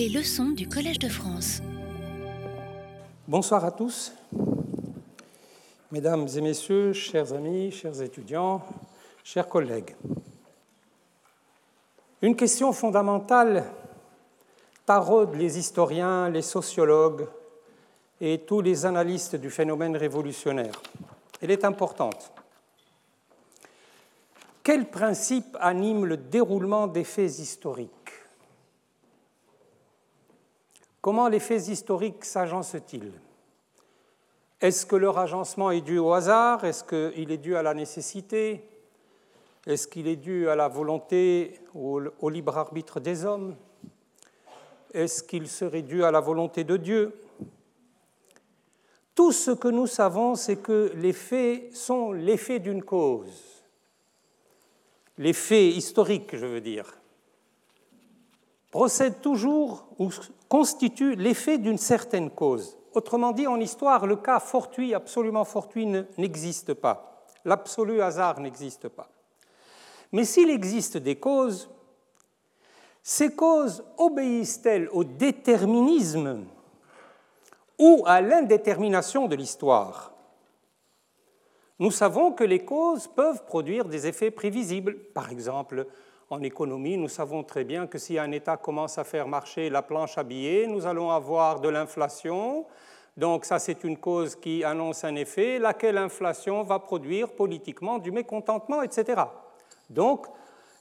Les leçons du Collège de France. Bonsoir à tous. Mesdames et messieurs, chers amis, chers étudiants, chers collègues. Une question fondamentale taraude les historiens, les sociologues et tous les analystes du phénomène révolutionnaire. Elle est importante. Quel principe anime le déroulement des faits historiques? Comment les faits historiques s'agencent-ils? Est-ce que leur agencement est dû au hasard? Est-ce qu'il est dû à la nécessité? Est-ce qu'il est dû à la volonté, au, au libre arbitre des hommes? Est-ce qu'il serait dû à la volonté de Dieu? Tout ce que nous savons, c'est que les faits sont l'effet d'une cause. Les faits historiques, je veux dire procèdent toujours ou constituent l'effet d'une certaine cause. Autrement dit, en histoire, le cas fortuit, absolument fortuit, n'existe pas. L'absolu hasard n'existe pas. Mais s'il existe des causes, ces causes obéissent-elles au déterminisme ou à l'indétermination de l'histoire? Nous savons que les causes peuvent produire des effets prévisibles. Par exemple, en économie, nous savons très bien que si un État commence à faire marcher la planche à billets, nous allons avoir de l'inflation. Donc ça, c'est une cause qui annonce un effet, laquelle inflation va produire politiquement du mécontentement, etc. Donc,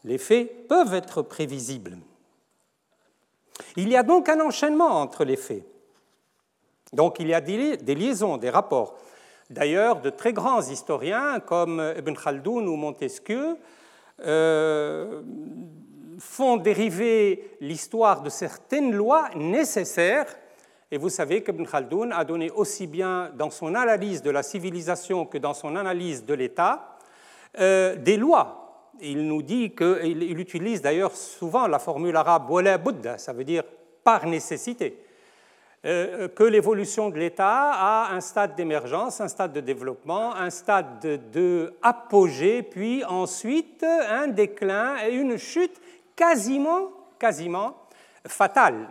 les faits peuvent être prévisibles. Il y a donc un enchaînement entre les faits. Donc il y a des liaisons, des rapports. D'ailleurs, de très grands historiens comme Ibn Khaldoun ou Montesquieu euh, font dériver l'histoire de certaines lois nécessaires. Et vous savez qu'Ibn Khaldoun a donné aussi bien dans son analyse de la civilisation que dans son analyse de l'État euh, des lois. Il nous dit qu'il il utilise d'ailleurs souvent la formule arabe wala buddha, ça veut dire par nécessité. Euh, que l'évolution de l'État a un stade d'émergence, un stade de développement, un stade d'apogée, puis ensuite un déclin et une chute quasiment, quasiment fatale.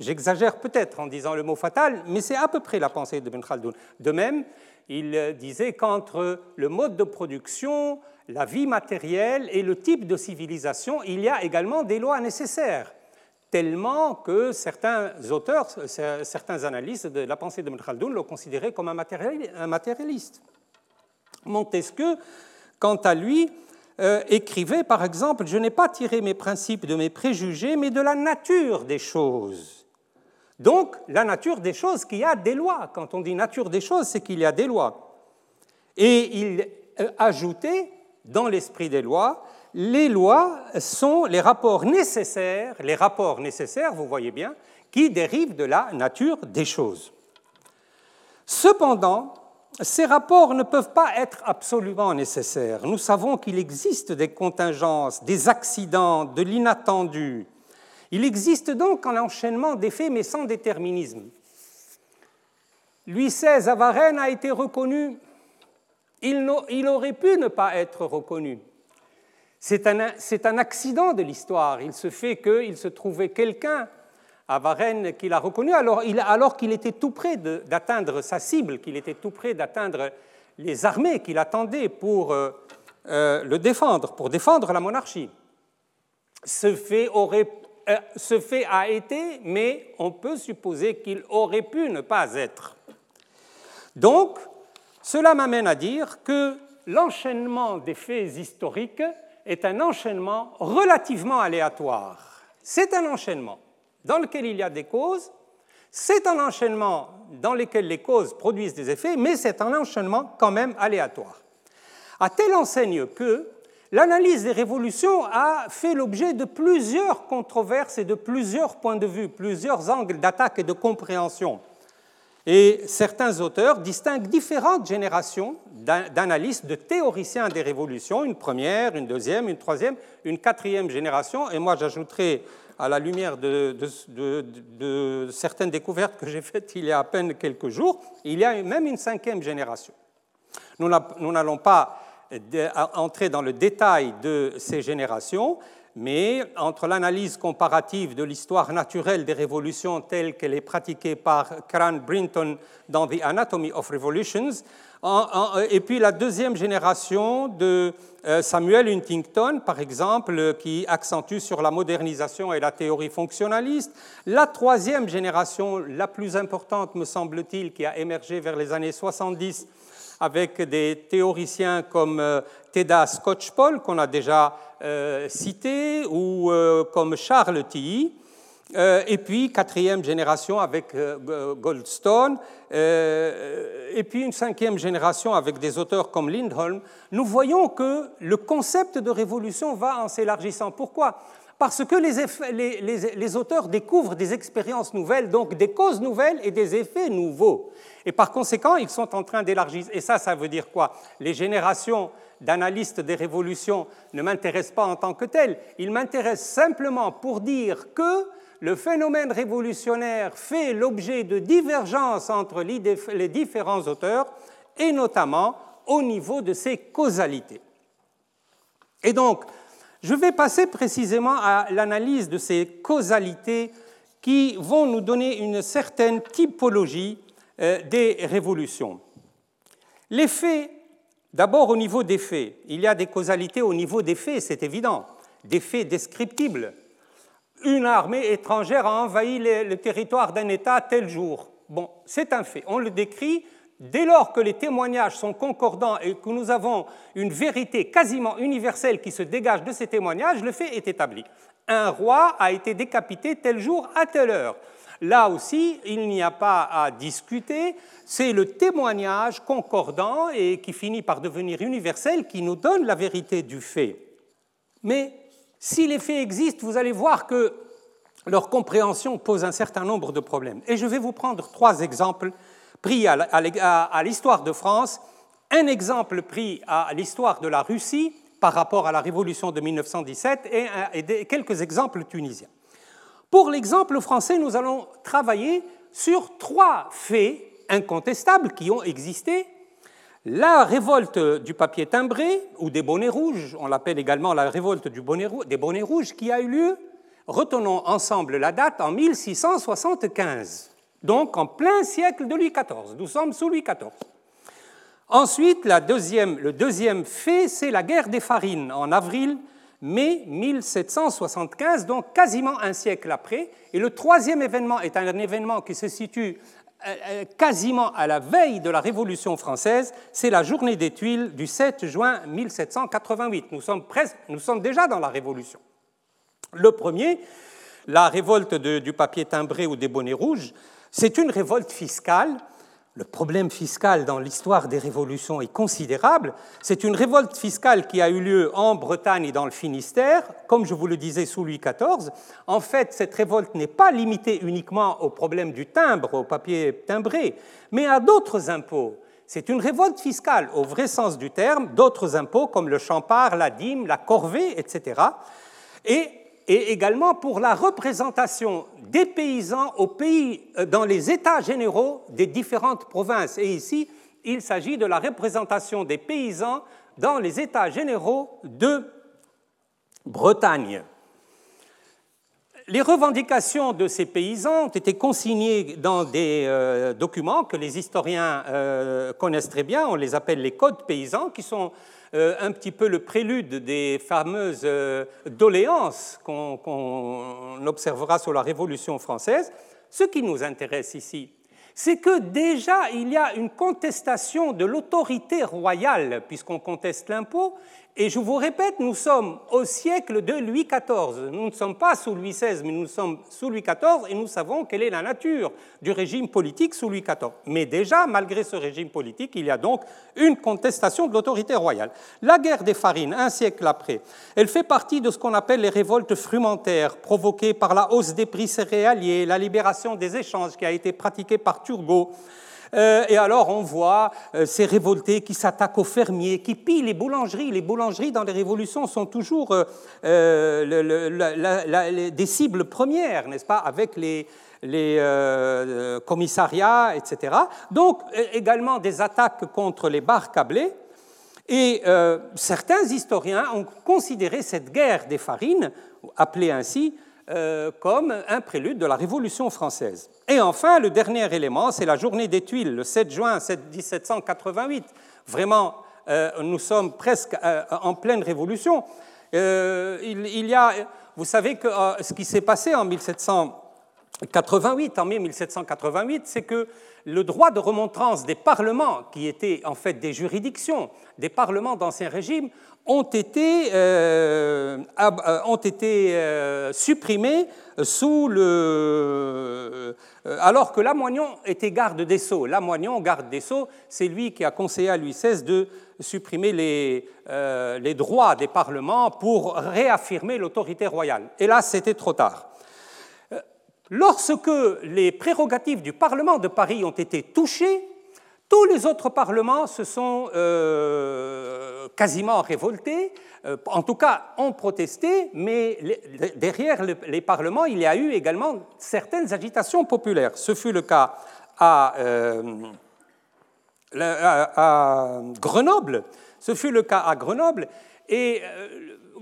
J'exagère peut-être en disant le mot fatal, mais c'est à peu près la pensée de Ben Khaldoun. De même, il disait qu'entre le mode de production, la vie matérielle et le type de civilisation, il y a également des lois nécessaires tellement que certains auteurs, certains analystes de la pensée de Ibn Khaldoun l'ont considéré comme un matérialiste. Montesquieu, quant à lui, euh, écrivait par exemple Je n'ai pas tiré mes principes de mes préjugés, mais de la nature des choses. Donc, la nature des choses, qu'il y a des lois. Quand on dit nature des choses, c'est qu'il y a des lois. Et il euh, ajoutait, dans l'esprit des lois, les lois sont les rapports nécessaires, les rapports nécessaires, vous voyez bien, qui dérivent de la nature des choses. Cependant, ces rapports ne peuvent pas être absolument nécessaires. Nous savons qu'il existe des contingences, des accidents, de l'inattendu. Il existe donc un enchaînement d'effets, mais sans déterminisme. Louis XVI à Varennes a été reconnu. Il aurait pu ne pas être reconnu. C'est un, accident de l'histoire. Il se fait qu'il se trouvait quelqu'un à Varennes qui l'a reconnu alors, qu'il était tout près d'atteindre sa cible, qu'il était tout près d'atteindre les armées qu'il attendait pour euh, euh, le défendre, pour défendre la monarchie. Ce fait, aurait, euh, ce fait a été, mais on peut supposer qu'il aurait pu ne pas être. Donc, cela m'amène à dire que l'enchaînement des faits historiques est un enchaînement relativement aléatoire. C'est un enchaînement dans lequel il y a des causes, c'est un enchaînement dans lequel les causes produisent des effets, mais c'est un enchaînement quand même aléatoire. À telle enseigne que l'analyse des révolutions a fait l'objet de plusieurs controverses et de plusieurs points de vue, plusieurs angles d'attaque et de compréhension. Et certains auteurs distinguent différentes générations d'analystes, de théoriciens des révolutions, une première, une deuxième, une troisième, une quatrième génération, et moi j'ajouterai à la lumière de, certaines découvertes que j'ai faites il y a à peine quelques jours, il y a même une cinquième génération. Nous n'allons pas entrer dans le détail de ces générations, mais entre l'analyse comparative de l'histoire naturelle des révolutions telle qu'elle est pratiquée par Cran Brinton dans The Anatomy of Revolutions, et puis la deuxième génération de euh, Samuel Huntington, par exemple, qui accentue sur la modernisation et la théorie fonctionnaliste. La troisième génération, la plus importante, me semble-t-il, qui a émergé vers les années 70 avec des théoriciens comme euh, Teda Scotchpole, qu'on a déjà euh, cité, ou comme Charles Tilly. Euh, et puis, quatrième génération avec euh, Goldstone, euh, et puis une cinquième génération avec des auteurs comme Lindholm, nous voyons que le concept de révolution va en s'élargissant. Pourquoi? Parce que les, auteurs découvrent des expériences nouvelles, donc des causes nouvelles et des effets nouveaux. Et par conséquent, ils sont en train d'élargir. Et ça, ça veut dire quoi? Les générations d'analystes des révolutions ne m'intéressent pas en tant que telles. Ils m'intéressent simplement pour dire que le phénomène révolutionnaire fait l'objet de divergences entre les différents auteurs, et notamment au niveau de ses causalités. Et donc, je vais passer précisément à l'analyse de ces causalités qui vont nous donner une certaine typologie euh, des révolutions. Les faits, d'abord au niveau des faits, il y a des causalités au niveau des faits, c'est évident, des faits descriptibles, une armée étrangère a envahi le, territoire d'un État tel jour. Bon, c'est un fait. On le décrit dès lors que les témoignages sont concordants et que nous avons une vérité quasiment universelle qui se dégage de ces témoignages, le fait est établi. Un roi a été décapité tel jour à telle heure. Là aussi, il n'y a pas à discuter, c'est le témoignage concordant et qui finit par devenir universel qui nous donne la vérité du fait. Mais si les faits existent, vous allez voir que leur compréhension pose un certain nombre de problèmes. Et je vais vous prendre trois exemples pris à l'histoire de France, un exemple pris à l'histoire de la Russie par rapport à la révolution de 1917 et quelques exemples tunisiens. Pour l'exemple français, nous allons travailler sur trois faits incontestables qui ont existé la révolte du papier timbré ou des bonnets rouges, on l'appelle également la révolte des bonnets rouges, qui a eu lieu, retenons ensemble la date, en 1675, donc en plein siècle de Louis XIV. Nous sommes sous Louis XIV. Ensuite, le deuxième fait, c'est la guerre des farines en avril mai 1775, donc quasiment un siècle après. Et le troisième événement est un événement qui se situe euh, euh, quasiment à la veille de la Révolution française, c'est la journée des Tuiles du 7 juin 1788. Nous sommes, nous sommes déjà dans la Révolution. Le premier, la révolte du papier timbré ou des bonnets rouges, c'est une révolte fiscale le problème fiscal dans l'histoire des révolutions est considérable. C'est une révolte fiscale qui a eu lieu en Bretagne et dans le Finistère, comme je vous le disais sous Louis XIV. En fait, cette révolte n'est pas limitée uniquement au problème du timbre, au papier timbré, mais à d'autres impôts. C'est une révolte fiscale au vrai sens du terme, d'autres impôts comme le champard, la dîme, la corvée, etc. Et et également pour la représentation des paysans au pays, euh, dans les états généraux des différentes provinces. Et ici, il s'agit de la représentation des paysans dans les états généraux de Bretagne. Les revendications de ces paysans ont été consignées dans des euh, documents que les historiens euh, connaissent très bien, on les appelle les codes paysans, qui sont un petit peu le prélude des fameuses euh, doléances qu'on observera sur la Révolution française. Ce qui nous intéresse ici, c'est que déjà il y a une contestation de l'autorité royale, puisqu'on conteste l'impôt, et je vous répète, nous sommes au siècle de Louis XIV. Nous ne sommes pas sous Louis XVI, mais nous sommes sous Louis XIV et nous savons quelle est la nature du régime politique sous Louis XIV. Mais déjà, malgré ce régime politique, il y a donc une contestation de l'autorité royale. La guerre des farines, un siècle après, elle fait partie de ce qu'on appelle les révoltes frumentaires provoquées par la hausse des prix céréaliers, la libération des échanges qui a été pratiquée par Turgot euh, et alors on voit euh, ces révoltés qui s'attaquent aux fermiers, qui pillent les boulangeries. Les boulangeries dans les révolutions sont toujours euh, des cibles premières, n'est-ce pas, avec les, commissariats, etc. Donc également des attaques contre les bars câblés. Et certains historiens ont considéré cette guerre des farines appelé ainsi, euh, comme un prélude de la Révolution française. Et enfin, le dernier élément, c'est la journée des Tuiles, le 7 juin 1788. Vraiment, euh, nous sommes presque euh, en pleine Révolution. il, y a, vous savez que ce qui s'est passé en 1788, en mai 1788, c'est que le droit de remontrance des parlements, qui étaient en fait des juridictions, des parlements d'Ancien Régime, ont été, euh, euh, euh, supprimés sous le, alors que Lamoignon était garde des Sceaux. Lamoignon, garde des Sceaux, c'est lui qui a conseillé à Louis XVI de supprimer les, les droits des parlements pour réaffirmer l'autorité royale. Et là, c'était trop tard. Lorsque les prérogatives du Parlement de Paris ont été touchées, tous les autres parlements se sont euh, quasiment révoltés, euh, en tout cas ont protesté, mais derrière les parlements, il y a eu également certaines agitations populaires. Ce fut le cas euh, à Grenoble, ce fut le cas à Grenoble, et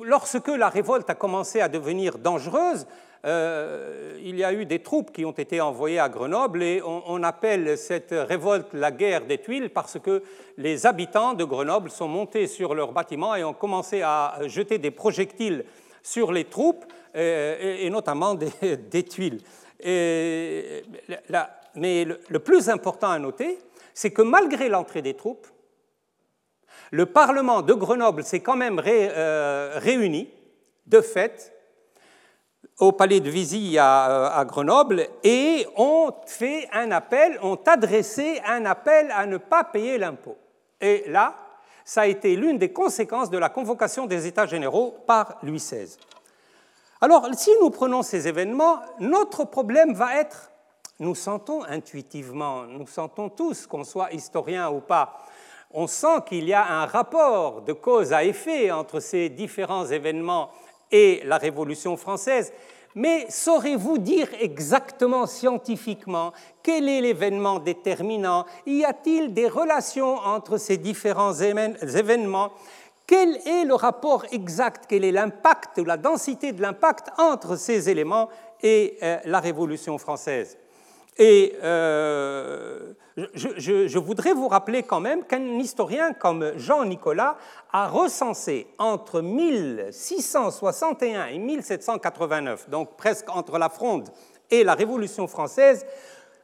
lorsque la révolte a commencé à devenir dangereuse, euh, il y a eu des troupes qui ont été envoyées à Grenoble et on, appelle cette révolte la guerre des tuiles parce que les habitants de Grenoble sont montés sur leurs bâtiments et ont commencé à jeter des projectiles sur les troupes euh, et, notamment des, tuiles. mais le, plus important à noter, c'est que malgré l'entrée des troupes, le Parlement de Grenoble s'est quand même euh, réuni, de fait, au palais de Vizy à, Grenoble et ont fait un appel, ont adressé un appel à ne pas payer l'impôt. Et là, ça a été l'une des conséquences de la convocation des États généraux par Louis XVI. Alors, si nous prenons ces événements, notre problème va être, nous sentons intuitivement, nous sentons tous, qu'on soit historien ou pas, on sent qu'il y a un rapport de cause à effet entre ces différents événements et la Révolution française. Mais saurez-vous dire exactement scientifiquement quel est l'événement déterminant? Y a-t-il des relations entre ces différents événements? Quel est le rapport exact? Quel est l'impact, la densité de l'impact entre ces éléments et euh, la Révolution française? Euh, je, voudrais vous rappeler quand même qu'un historien comme Jean Nicolas a recensé entre 1661 et 1789, donc presque entre la Fronde et la Révolution française,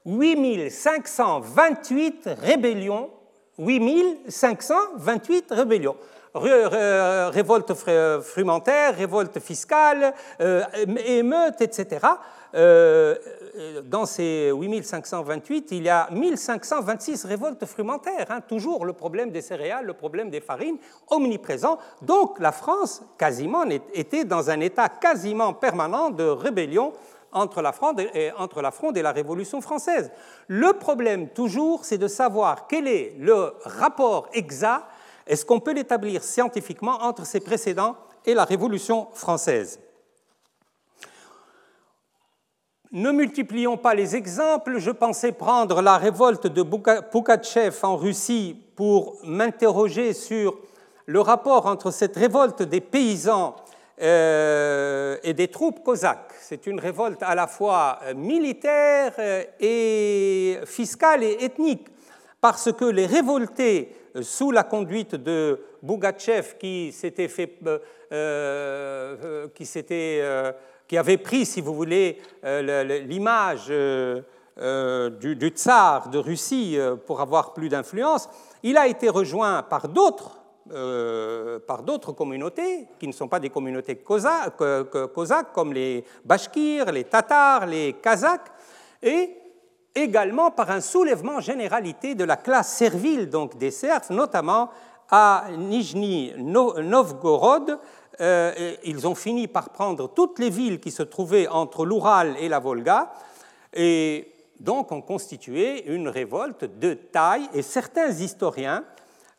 8528 rébellions, 8528 rébellions révolte frumentaire, révolte fiscale, euh, émeute, etc. dans ces 8528, il y a 1526 révoltes frumentaires. Hein. toujours le problème des céréales, le problème des farines, omniprésent. Donc la France, quasiment, était dans un état quasiment permanent de rébellion entre la, Fronde et, entre la Fronde et la Révolution française. Le problème, toujours, c'est de savoir quel est le rapport exact, est-ce qu'on peut l'établir scientifiquement entre ces précédents et la Révolution française. Ne multiplions pas les exemples. Je pensais prendre la révolte de Pugachev en Russie pour m'interroger sur le rapport entre cette révolte des paysans euh, et des troupes cosaques. C'est une révolte à la fois militaire et fiscale et ethnique, parce que les révoltés sous la conduite de Bougachev, qui s'était fait, euh, euh, qui s'était qui avait pris, si vous voulez, euh, l'image euh, euh, du, tsar de Russie pour avoir plus d'influence, il a été rejoint par d'autres par d'autres communautés qui ne sont pas des communautés cosaques, comme les Bashkirs, les Tatars, les Kazakhs, et également par un soulèvement généralité de la classe servile, donc des serfs, notamment à Nijni Novgorod, euh, ils ont fini par prendre toutes les villes qui se trouvaient entre l'Oural et la Volga, et donc ont constitué une révolte de taille, et certains historiens,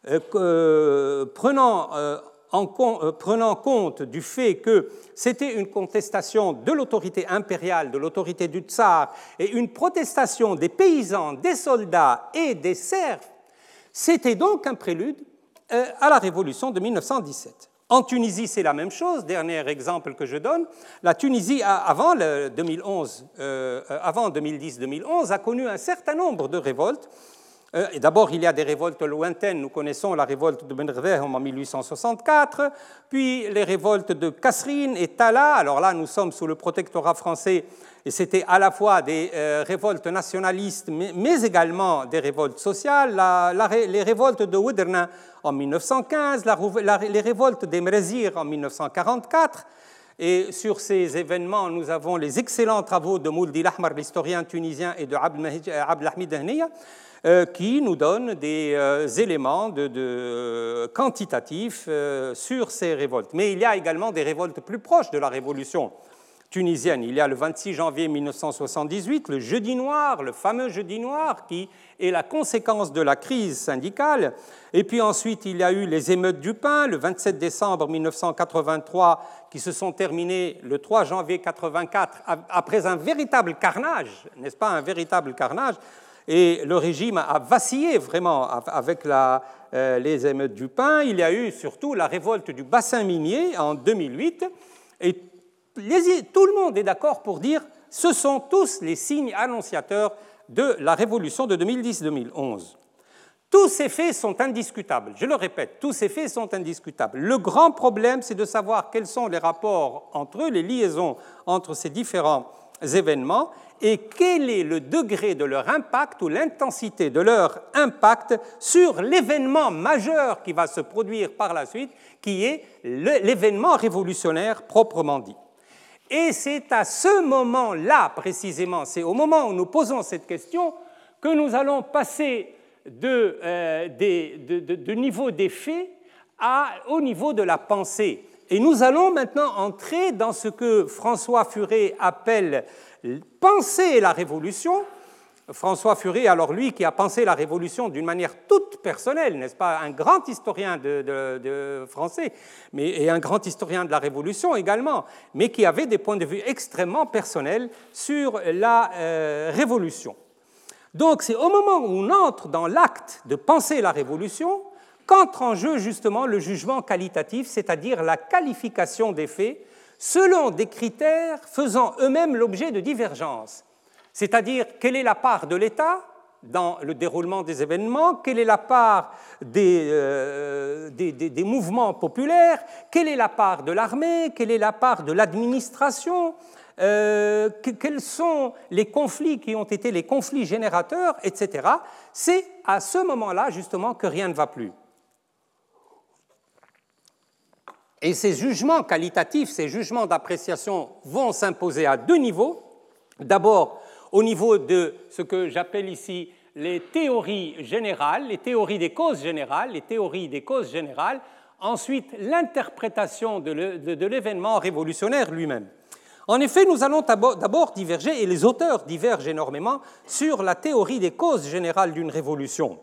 euh, prenant, euh, en, prenant compte du fait que c'était une contestation de l'autorité impériale, de l'autorité du tsar, et une protestation des paysans, des soldats et des serfs, c'était donc un prélude à la révolution de 1917. En Tunisie, c'est la même chose. Dernier exemple que je donne. La Tunisie, avant, 2011, euh, avant 2010-2011, a connu un certain nombre de révoltes. Euh, d'abord, il y a des révoltes lointaines. Nous connaissons la révolte de Benrvehm en 1864, puis les révoltes de Kasserine et Tala. Alors là, nous sommes sous le protectorat français et c'était à la fois des euh, révoltes nationalistes, mais, également des révoltes sociales. les révoltes de Ouderna en 1915, les révoltes des Mrezir en 1944. Et sur ces événements, nous avons les excellents travaux de Mouldi Lahmar, l'historien tunisien, et de Abdelhamid euh, qui nous donnent des euh, éléments de, quantitatifs sur ces révoltes. Mais il y a également des révoltes plus proches de la Révolution tunisienne. Il y a le 26 janvier 1978 le jeudi noir, le fameux jeudi noir qui est la conséquence de la crise syndicale. Et puis ensuite, il y a eu les émeutes du pain le 27 décembre 1983 qui se sont terminées le 3 janvier 1984 après un véritable carnage, n'est-ce pas, un véritable carnage. Et le régime a vacillé vraiment avec euh, les émeutes du pain. Il y a eu surtout la révolte du bassin minier en 2008. Et tout le monde est d'accord pour dire ce sont tous les signes annonciateurs de la révolution de 2010-2011. Tous ces faits sont indiscutables. Je le répète, tous ces faits sont indiscutables. Le grand problème, c'est de savoir quels sont les rapports entre eux, les liaisons entre ces différents événements et quel est le degré de leur impact ou l'intensité de leur impact sur l'événement majeur qui va se produire par la suite, qui est l'événement révolutionnaire proprement dit. Et c'est à ce moment-là, précisément, c'est au moment où nous posons cette question, que nous allons passer de, euh, niveau des faits au niveau de la pensée. Et nous allons maintenant entrer dans ce que François Furet appelle penser la révolution, François Furet, alors lui qui a pensé la Révolution d'une manière toute personnelle, n'est-ce pas, un grand historien de, français, mais, et un grand historien de la Révolution également, mais qui avait des points de vue extrêmement personnels sur la euh, Révolution. Donc c'est au moment où on entre dans l'acte de penser la Révolution qu'entre en jeu justement le jugement qualitatif, c'est-à-dire la qualification des faits selon des critères faisant eux-mêmes l'objet de divergences. C'est-à-dire quelle est la part de l'État dans le déroulement des événements, quelle est la part des, euh, mouvements populaires, quelle est la part de l'armée, quelle est la part de l'administration, euh, quels sont les conflits qui ont été les conflits générateurs, etc. C'est à ce moment-là justement que rien ne va plus. Et ces jugements qualitatifs, ces jugements d'appréciation vont s'imposer à deux niveaux. D'abord, au niveau de ce que j'appelle ici les théories générales, les théories des causes générales, les théories des causes générales, ensuite l'interprétation de l'événement révolutionnaire lui-même. En effet, nous allons d'abord diverger, et les auteurs divergent énormément, sur la théorie des causes générales d'une révolution.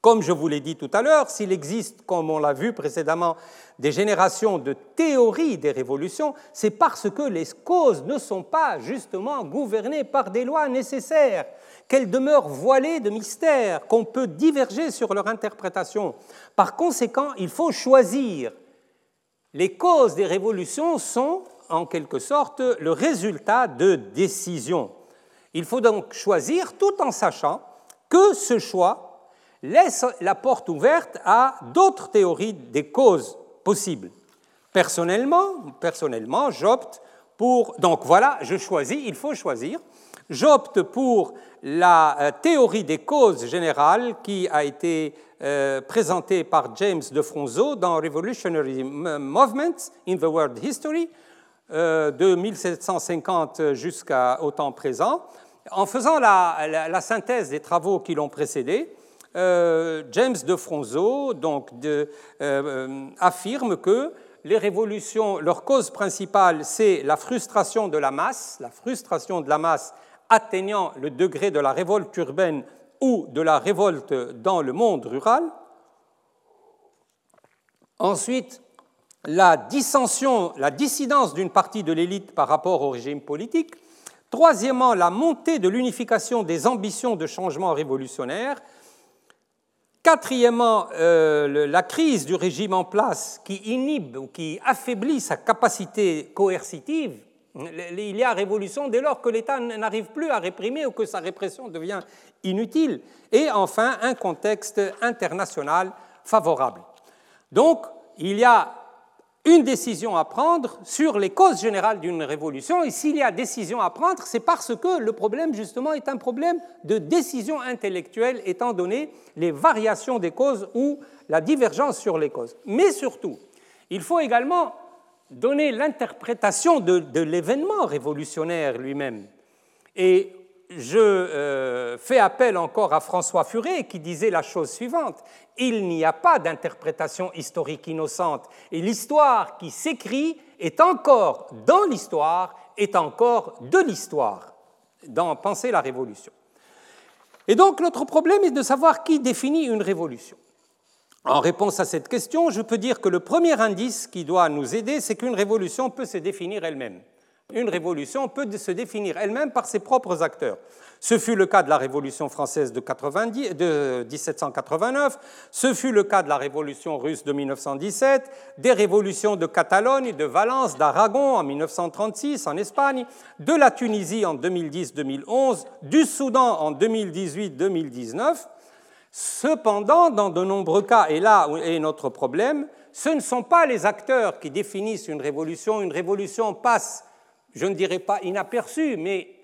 Comme je vous l'ai dit tout à l'heure, s'il existe, comme on l'a vu précédemment, des générations de théories des révolutions, c'est parce que les causes ne sont pas justement gouvernées par des lois nécessaires, qu'elles demeurent voilées de mystères, qu'on peut diverger sur leur interprétation. Par conséquent, il faut choisir. Les causes des révolutions sont, en quelque sorte, le résultat de décisions. Il faut donc choisir tout en sachant que ce choix laisse la porte ouverte à d'autres théories des causes possibles. Personnellement, personnellement j'opte pour... Donc voilà, je choisis, il faut choisir. J'opte pour la euh, théorie des causes générales qui a été euh, présentée par James de Fronzo dans Revolutionary Movements in the World History euh, de 1750 jusqu'au temps présent. En faisant la synthèse des travaux qui l'ont précédé, James de Fronzo euh, euh, affirme que les révolutions, leur cause principale, c'est la frustration de la masse, la frustration de la masse atteignant le degré de la révolte urbaine ou de la révolte dans le monde rural. Ensuite, la dissension, la dissidence d'une partie de l'élite par rapport au régime politique. Troisièmement, la montée de l'unification des ambitions de changement révolutionnaire. Quatrièmement, euh, la crise du régime en place qui inhibe ou qui affaiblit sa capacité coercitive. Il y a révolution dès lors que l'État n'arrive plus à réprimer ou que sa répression devient inutile. Et enfin, un contexte international favorable. Donc, il y a une décision à prendre sur les causes générales d'une révolution. Et s'il y a décision à prendre, c'est parce que le problème, justement, est un problème de décision intellectuelle, étant donné les variations des causes ou la divergence sur les causes. Mais surtout, il faut également donner l'interprétation de, l'événement révolutionnaire lui-même. Et je euh, fais appel encore à François Furet qui disait la chose suivante il n'y a pas d'interprétation historique innocente et l'histoire qui s'écrit est encore dans l'histoire, est encore de l'histoire dans Penser la Révolution. Et donc notre problème est de savoir qui définit une révolution. En réponse à cette question, je peux dire que le premier indice qui doit nous aider, c'est qu'une révolution peut se définir elle-même. Une révolution peut se définir elle-même par ses propres acteurs. Ce fut le cas de la Révolution française de, 90, de 1789, ce fut le cas de la Révolution russe de 1917, des révolutions de Catalogne, de Valence, d'Aragon en 1936 en Espagne, de la Tunisie en 2010-2011, du Soudan en 2018-2019. Cependant, dans de nombreux cas, et là est notre problème, ce ne sont pas les acteurs qui définissent une révolution. Une révolution passe, je ne dirais pas inaperçue, mais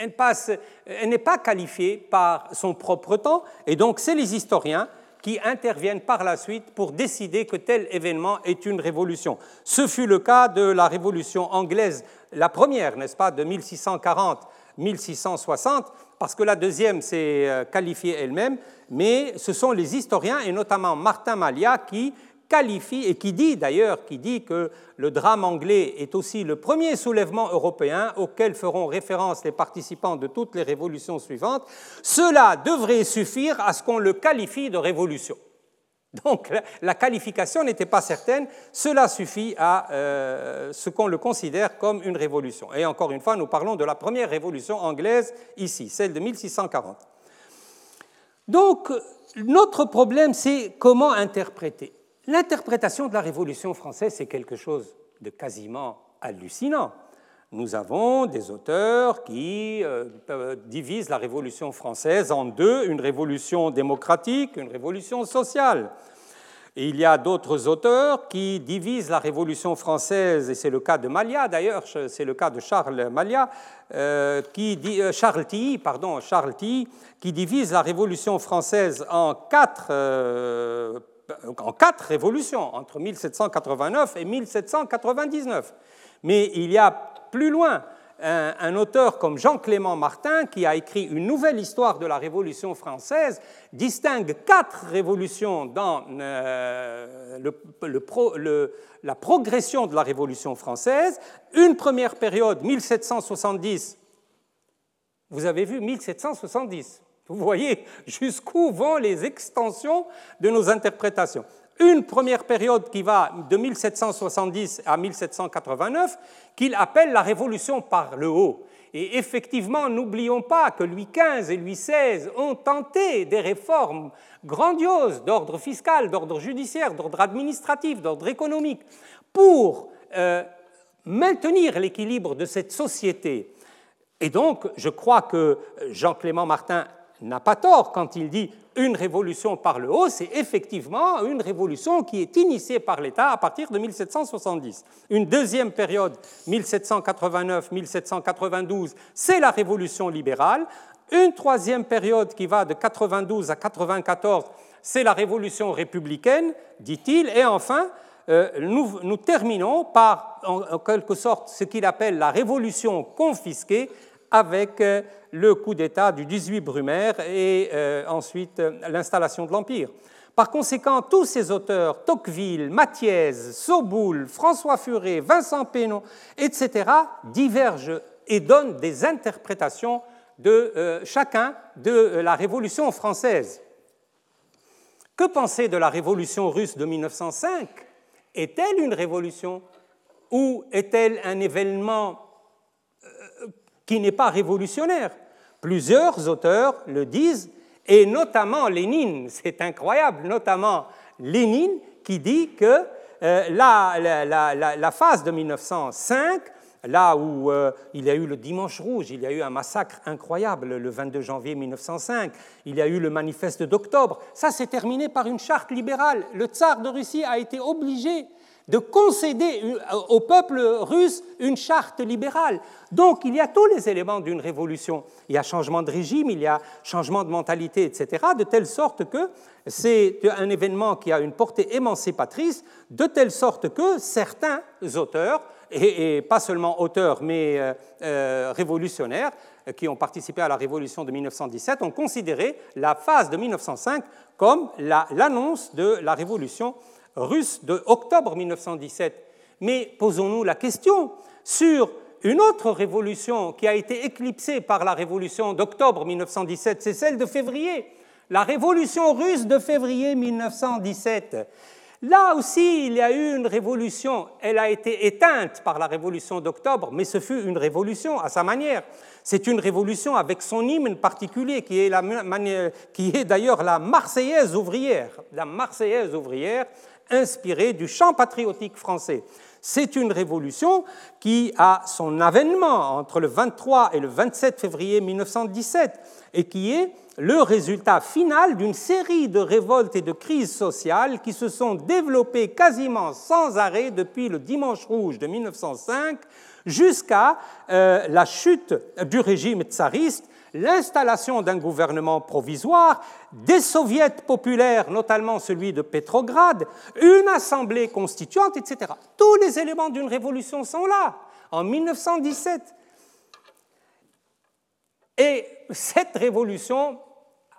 elle, n'est pas qualifiée par son propre temps, et donc c'est les historiens qui interviennent par la suite pour décider que tel événement est une révolution. Ce fut le cas de la révolution anglaise, la première, n'est-ce pas, de 1640-1660, parce que la deuxième s'est euh, qualifiée elle-même, mais ce sont les historiens, et notamment Martin Malia, qui qualifie et qui dit d'ailleurs qui dit que le drame anglais est aussi le premier soulèvement européen auquel feront référence les participants de toutes les révolutions suivantes, cela devrait suffire à ce qu'on le qualifie de révolution. Donc la qualification n'était pas certaine, cela suffit à euh, ce qu'on le considère comme une révolution. Et encore une fois, nous parlons de la première révolution anglaise ici, celle de 1640. Donc notre problème, c'est comment interpréter. L'interprétation de la Révolution française, c'est quelque chose de quasiment hallucinant. Nous avons des auteurs qui euh, euh, divisent la Révolution française en deux, une révolution démocratique, une révolution sociale. Et il y a d'autres auteurs qui divisent la Révolution française, et c'est le cas de Malia d'ailleurs, c'est le cas de Charles Malia, euh, qui Charles pardon, Charles qui divise la Révolution française en quatre en quatre révolutions, entre 1789 et 1799. Mais il y a plus loin un, auteur comme Jean-Clément Martin, qui a écrit une nouvelle histoire de la Révolution française, distingue quatre révolutions dans euh, la progression de la Révolution française. Une première période, 1770, vous avez vu 1770, vous voyez jusqu'où vont les extensions de nos interprétations. Une première période qui va de 1770 à 1789, qu'il appelle la révolution par le haut. Et effectivement, n'oublions pas que Louis XV et Louis XVI ont tenté des réformes grandioses d'ordre fiscal, d'ordre judiciaire, d'ordre administratif, d'ordre économique, pour euh, maintenir l'équilibre de cette société. Et donc, je crois que Jean-Clément Martin n'a pas tort quand il dit une révolution par le haut, c'est effectivement une révolution qui est initiée par l'État à partir de 1770. Une deuxième période, 1789-1792, c'est la révolution libérale. Une troisième période qui va de 92 à 94, c'est la révolution républicaine, dit-il. Et enfin, euh, nous, terminons par, en quelque sorte, ce qu'il appelle la révolution confisquée, avec euh, le coup d'État du 18 Brumaire et euh, ensuite euh, l'installation de l'Empire. Par conséquent, tous ces auteurs, Tocqueville, Mathiez, Soboul, François Furet, Vincent Pénon, etc., divergent et donnent des interprétations de chacun de la Révolution française. Que penser de la Révolution russe de 1905 Est-elle une révolution ou est-elle un événement qui n'est pas révolutionnaire. Plusieurs auteurs le disent, et notamment Lénine, c'est incroyable, notamment Lénine qui dit que euh, la, phase de 1905, là où euh, il y a eu le Dimanche Rouge, il y a eu un massacre incroyable le 22 janvier 1905, il y a eu le manifeste d'octobre, ça s'est terminé par une charte libérale. Le tsar de Russie a été obligé de concéder au peuple russe une charte libérale. Donc il y a tous les éléments d'une révolution. Il y a changement de régime, il y a changement de mentalité, etc., de telle sorte que c'est un événement qui a une portée émancipatrice, de telle sorte que certains auteurs, et, pas seulement auteurs, mais euh, euh, révolutionnaires, qui ont participé à la révolution de 1917, ont considéré la phase de 1905 comme l'annonce de la révolution russe de octobre 1917. Mais posons-nous la question sur une autre révolution qui a été éclipsée par la révolution d'octobre 1917, c'est celle de février, la révolution russe de février 1917. Là aussi, il y a eu une révolution. Elle a été éteinte par la révolution d'octobre, mais ce fut une révolution à sa manière. C'est une révolution avec son hymne particulier, qui est, qui est d'ailleurs la Marseillaise ouvrière. La Marseillaise ouvrière, inspiré du chant patriotique français. C'est une révolution qui a son avènement entre le 23 et le 27 février 1917 et qui est le résultat final d'une série de révoltes et de crises sociales qui se sont développées quasiment sans arrêt depuis le Dimanche rouge de 1905 jusqu'à euh, la chute du régime tsariste l'installation d'un gouvernement provisoire, des soviets populaires, notamment celui de Petrograd, une assemblée constituante, etc. Tous les éléments d'une révolution sont là, en 1917. Et cette révolution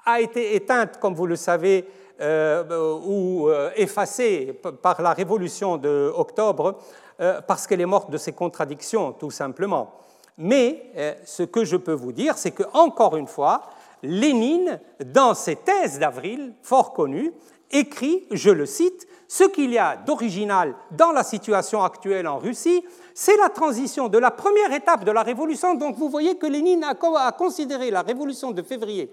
a été éteinte, comme vous le savez, euh, ou euh, effacée par la révolution d'octobre, euh, parce qu'elle est morte de ses contradictions, tout simplement. Mais euh, ce que je peux vous dire, c'est que, encore une fois, Lénine, dans ses thèses d'avril, fort connues, écrit, je le cite, ce qu'il y a d'original dans la situation actuelle en Russie, c'est la transition de la première étape de la révolution. Donc vous voyez que Lénine a considéré la révolution de février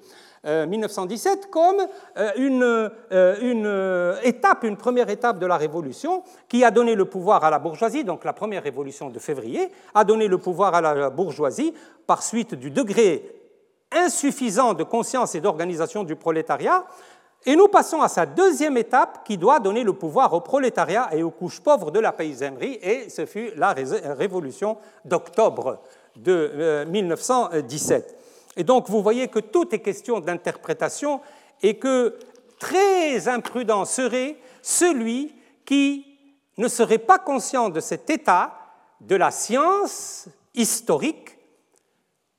1917 euh, comme euh, une, euh, une, étape, une première étape de la révolution qui a donné le pouvoir à la bourgeoisie, donc la première révolution de février, a donné le pouvoir à la bourgeoisie par suite du degré insuffisant de conscience et d'organisation du prolétariat. Et nous passons à sa deuxième étape qui doit donner le pouvoir au prolétariat et aux couches pauvres de la paysannerie, et ce fut la révolution d'octobre de 1917. Et donc vous voyez que tout est question d'interprétation et que très imprudent serait celui qui ne serait pas conscient de cet état de la science historique,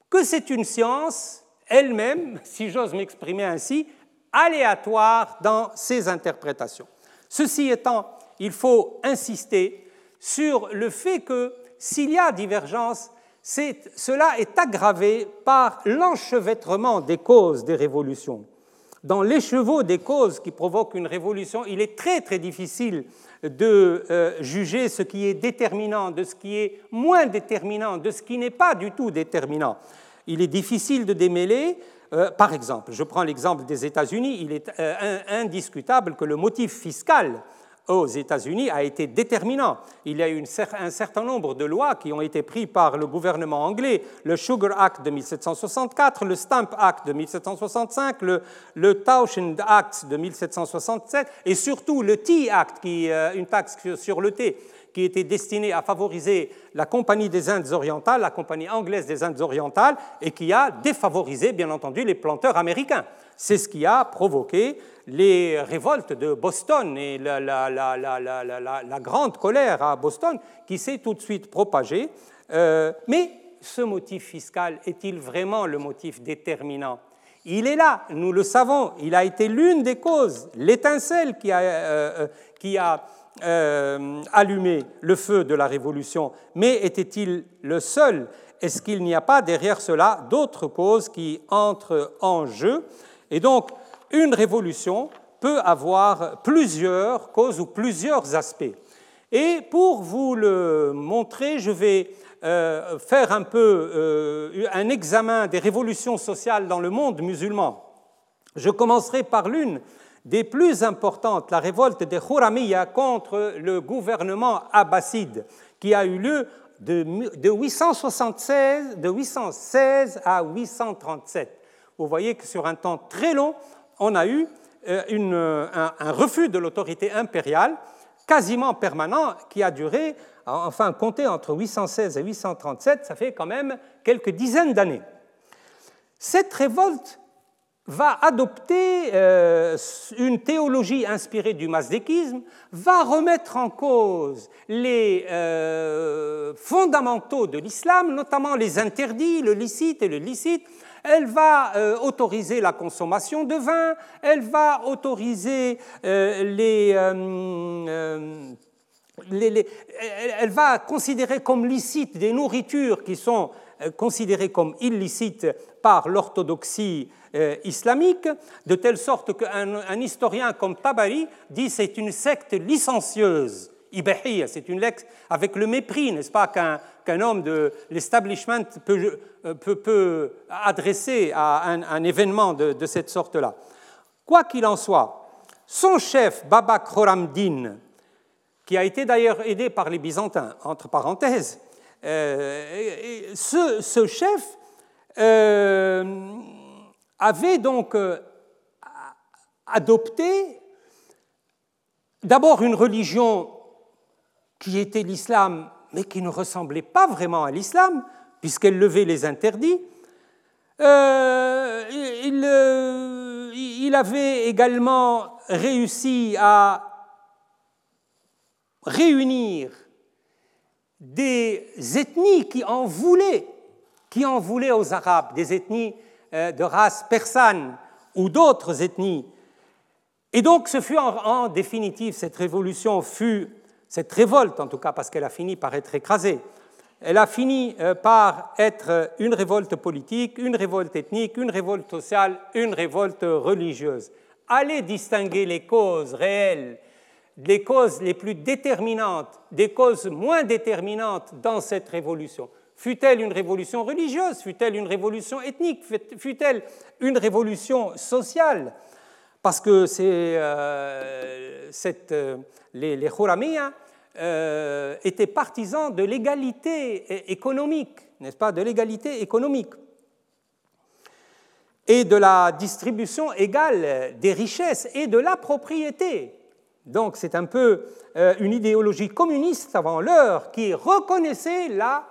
que c'est une science elle-même, si j'ose m'exprimer ainsi, aléatoire dans ses interprétations. Ceci étant, il faut insister sur le fait que s'il y a divergence, cela est aggravé par l'enchevêtrement des causes des révolutions. Dans l'écheveau des causes qui provoquent une révolution, il est très très difficile de euh, juger ce qui est déterminant, de ce qui est moins déterminant, de ce qui n'est pas du tout déterminant. Il est difficile de démêler, euh, par exemple, je prends l'exemple des États-Unis, il est euh, indiscutable que le motif fiscal aux États-Unis a été déterminant. Il y a eu un certain nombre de lois qui ont été prises par le gouvernement anglais, le Sugar Act de 1764, le Stamp Act de 1765, le, le Act de 1767 et surtout le Tea Act, qui, euh, une taxe sur le thé qui était destinée à favoriser la Compagnie des Indes orientales, la Compagnie anglaise des Indes orientales, et qui a défavorisé, bien entendu, les planteurs américains. C'est ce qui a provoqué les révoltes de Boston et la, grande colère à Boston qui s'est tout de suite propagée. Euh, mais ce motif fiscal est-il vraiment le motif déterminant? Il est là, nous le savons, il a été l'une des causes, l'étincelle qui a, euh, euh, allumé le feu de la révolution. Mais était-il le seul? Est-ce qu'il n'y a pas derrière cela d'autres causes qui entrent en jeu? Et donc, une révolution peut avoir plusieurs causes ou plusieurs aspects. Et pour vous le montrer, je vais euh, faire un peu euh, un examen des révolutions sociales dans le monde musulman. Je commencerai par l'une des plus importantes, la révolte des Khuramiya contre le gouvernement abbasside, qui a eu lieu de, 876, de 816 à 837. Vous voyez que sur un temps très long, on a eu euh, un, refus de l'autorité impériale quasiment permanent qui a duré, enfin compté entre 816 et 837, ça fait quand même quelques dizaines d'années. Cette révolte va adopter euh, une théologie inspirée du mazdékisme, va remettre en cause les euh, fondamentaux de l'islam, notamment les interdits, le licite et le licite. Elle va euh, autoriser la consommation de vin, elle va autoriser les, elle va considérer comme licites des nourritures qui sont considérées comme illicites par l'orthodoxie euh, islamique, de telle sorte qu'un historien comme Tabari dit c'est une secte licencieuse. c'est une lecture avec le mépris, n'est-ce pas, qu'un homme de l'establishment peut, euh, peut, peut, adresser à un, événement de, de cette sorte-là. Quoi qu'il en soit, son chef, Babak Khorramdin, qui a été d'ailleurs aidé par les Byzantins, entre parenthèses, euh, ce, ce, chef avait donc euh, adopté d'abord une religion qui était l'islam, mais qui ne ressemblait pas vraiment à l'islam, puisqu'elle levait les interdits. Euh, il, euh, il, avait également réussi à réunir des ethnies qui en voulaient, qui en voulaient aux Arabes, des ethnies de race persane ou d'autres ethnies. Et donc, ce fut en, définitive, cette révolution fut, cette révolte en tout cas, parce qu'elle a fini par être écrasée, elle a fini euh, par être une révolte politique, une révolte ethnique, une révolte sociale, une révolte religieuse. Allez distinguer les causes réelles, les causes les plus déterminantes, des causes moins déterminantes dans cette révolution. Fut-elle une révolution religieuse? Fut-elle une révolution ethnique? Fut-elle une révolution sociale? Parce que euh, euh, les, les euh, étaient partisans de l'égalité économique, n'est-ce pas? De l'égalité économique. Et de la distribution égale des richesses et de la propriété. Donc c'est un peu une idéologie communiste avant l'heure qui reconnaissait la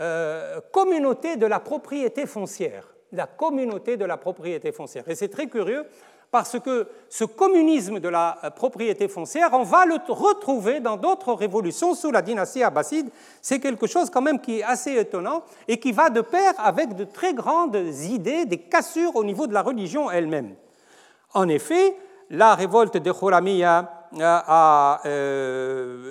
euh, communauté de la propriété foncière. La communauté de la propriété foncière. Et c'est très curieux parce que ce communisme de la propriété foncière, on va le retrouver dans d'autres révolutions sous la dynastie abbasside. C'est quelque chose quand même qui est assez étonnant et qui va de pair avec de très grandes idées, des cassures au niveau de la religion elle-même. En effet, la révolte de Khuramiya a euh,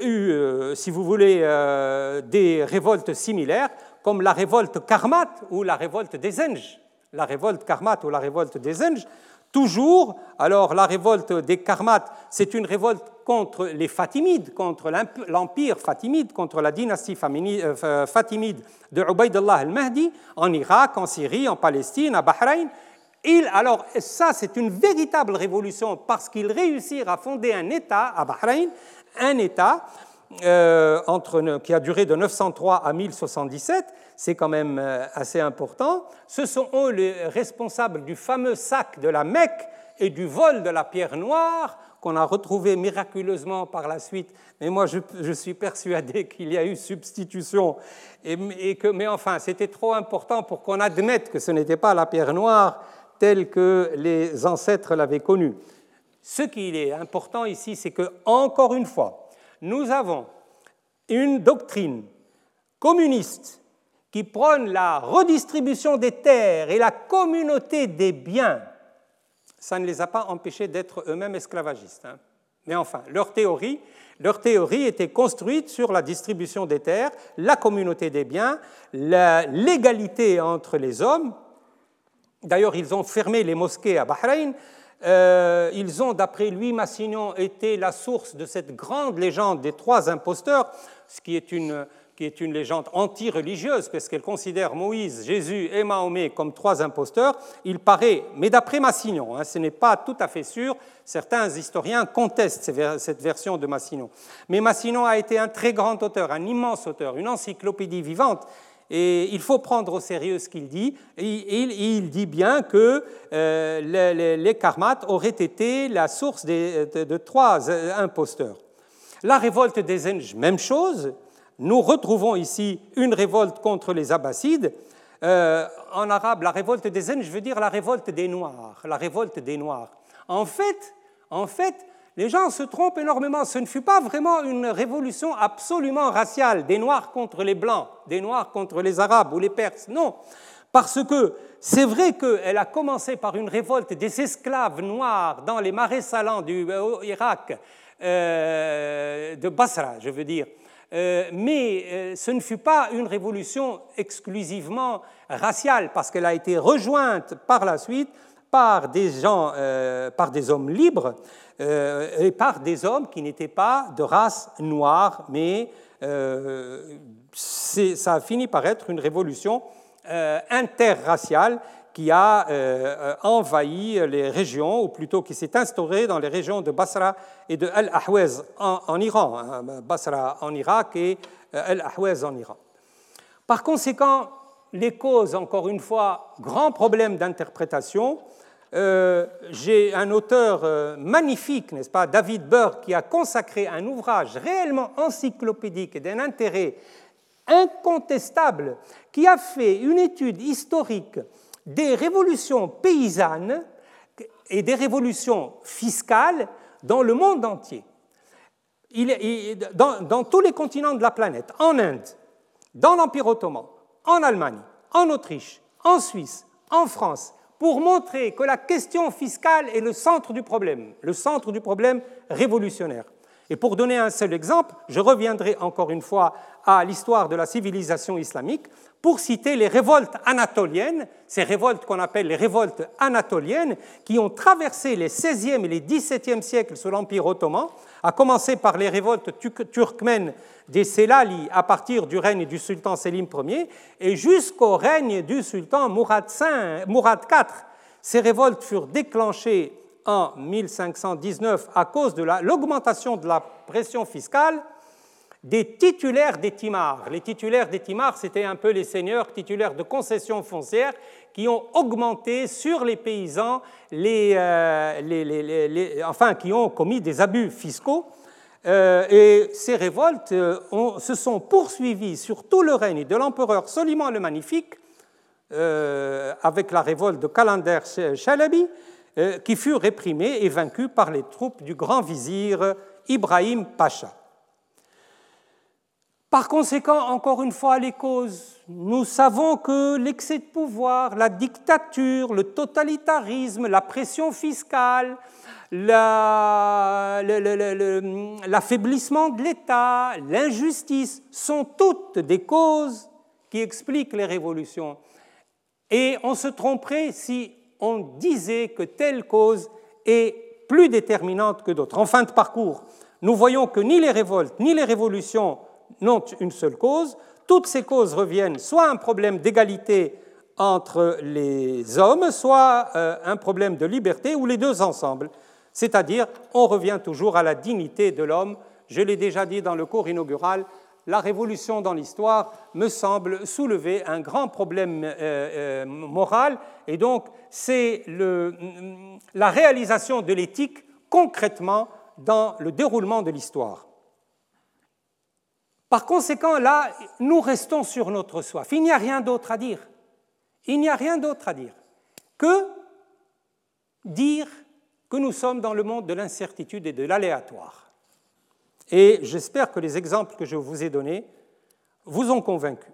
eu, euh, si vous voulez, euh, des révoltes similaires, comme la révolte Karmat ou la révolte des Enges. La révolte Karmat ou la révolte des Enges, toujours, alors la révolte des Karmat, c'est une révolte contre les Fatimides, contre l'empire fatimide, contre la dynastie fatimide de Ubaydullah al-Mahdi, en Irak, en Syrie, en Palestine, à Bahreïn, alors ça, c'est une véritable révolution parce qu'ils réussirent à fonder un État à Bahreïn, un État euh, qui a duré de 903 à 1077, c'est quand même euh, assez important. Ce sont eux les responsables du fameux sac de la Mecque et du vol de la pierre noire qu'on a retrouvé miraculeusement par la suite. Mais moi, je, suis persuadé qu'il y a eu substitution. Et, que, mais enfin, c'était trop important pour qu'on admette que ce n'était pas la pierre noire, tel que les ancêtres l'avaient connu. Ce qui est important ici, c'est que, encore une fois, nous avons une doctrine communiste qui prône la redistribution des terres et la communauté des biens. Ça ne les a pas empêchés d'être eux-mêmes esclavagistes. Hein. Mais enfin, leur théorie, leur théorie était construite sur la distribution des terres, la communauté des biens, l'égalité entre les hommes, D'ailleurs, ils ont fermé les mosquées à Bahreïn. Euh, ils ont, d'après lui, Massignon, été la source de cette grande légende des trois imposteurs, ce qui est une qui est une légende anti-religieuse, parce qu'elle considère Moïse, Jésus et Mahomet comme trois imposteurs, il paraît, mais d'après Massignon, hein, ce n'est pas tout à fait sûr, certains historiens contestent cette version de Massignon. Mais Massignon a été un très grand auteur, un immense auteur, une encyclopédie vivante, et il faut prendre au sérieux ce qu'il dit. il, dit bien que euh, les, karmates auraient été la source de, trois imposteurs. La révolte des Enj, même chose. Nous retrouvons ici une révolte contre les Abbassides. Euh, en arabe, la révolte des Enj veut dire la révolte des Noirs. La révolte des Noirs. En fait, en fait, les gens se trompent énormément. Ce ne fut pas vraiment une révolution absolument raciale, des Noirs contre les Blancs, des Noirs contre les Arabes ou les Perses. Non, parce que c'est vrai qu'elle a commencé par une révolte des esclaves noirs dans les marais salants du euh, Irak, euh, de Basra, je veux dire. Euh, mais ce ne fut pas une révolution exclusivement raciale, parce qu'elle a été rejointe par la suite par des gens, par des hommes libres, euh, et par des hommes qui n'étaient pas de race noire, mais euh, ça a fini par être une révolution euh, interraciale qui a envahi les régions, ou plutôt qui s'est instaurée dans les régions de Basra et de Al-Ahwaz en, Iran, hein, Basra en Irak et Al-Ahwaz en Iran. Par conséquent, les causes, encore une fois, grand problème d'interprétation, euh, j'ai un auteur euh, magnifique, n'est-ce pas, David Burke, qui a consacré un ouvrage réellement encyclopédique et d'un intérêt incontestable, qui a fait une étude historique des révolutions paysannes et des révolutions fiscales dans le monde entier. dans, dans tous les continents de la planète, en Inde, dans l'Empire ottoman, en Allemagne, en Autriche, en Suisse, en France, pour montrer que la question fiscale est le centre du problème, le centre du problème révolutionnaire. Et pour donner un seul exemple, je reviendrai encore une fois à l'histoire de la civilisation islamique pour citer les révoltes anatoliennes, ces révoltes qu'on appelle les révoltes anatoliennes, qui ont traversé les 16e et les 17e siècles sous l'Empire ottoman, à commencer par les révoltes turkmènes des Selali à partir du règne du sultan Selim Ier et jusqu'au règne du sultan Mourad, IV. Ces révoltes furent déclenchées en 1519 à cause de l'augmentation de la pression fiscale des titulaires des timars. Les titulaires des timars, c'était un peu les seigneurs titulaires de concessions foncières qui ont augmenté sur les paysans, euh, enfin qui ont commis des abus fiscaux. Euh, et ces révoltes euh, se sont poursuivies sur tout le règne de l'empereur Soliman le Magnifique, avec la révolte de Kalander Chalabi, qui fut réprimée et vaincue par les troupes du grand vizir Ibrahim Pacha. Par conséquent, encore une fois, les causes. Nous savons que l'excès de pouvoir, la dictature, le totalitarisme, la pression fiscale, l'affaiblissement de l'État, l'injustice sont toutes des causes qui expliquent les révolutions. Et on se tromperait si on disait que telle cause est plus déterminante que d'autres. En fin de parcours, nous voyons que ni les révoltes ni les révolutions n'ont une seule cause. Toutes ces causes reviennent soit à un problème d'égalité entre les hommes, soit euh, un problème de liberté, ou les deux ensemble. C'est-à-dire, on revient toujours à la dignité de l'homme. Je l'ai déjà dit dans le cours inaugural, la révolution dans l'histoire me semble soulever un grand problème euh, euh, moral, et donc c'est la réalisation de l'éthique concrètement dans le déroulement de l'histoire. Par conséquent, là, nous restons sur notre soif. Il n'y a rien d'autre à dire. Il n'y a rien d'autre à dire que dire que nous sommes dans le monde de l'incertitude et de l'aléatoire. Et j'espère que les exemples que je vous ai donnés vous ont convaincu.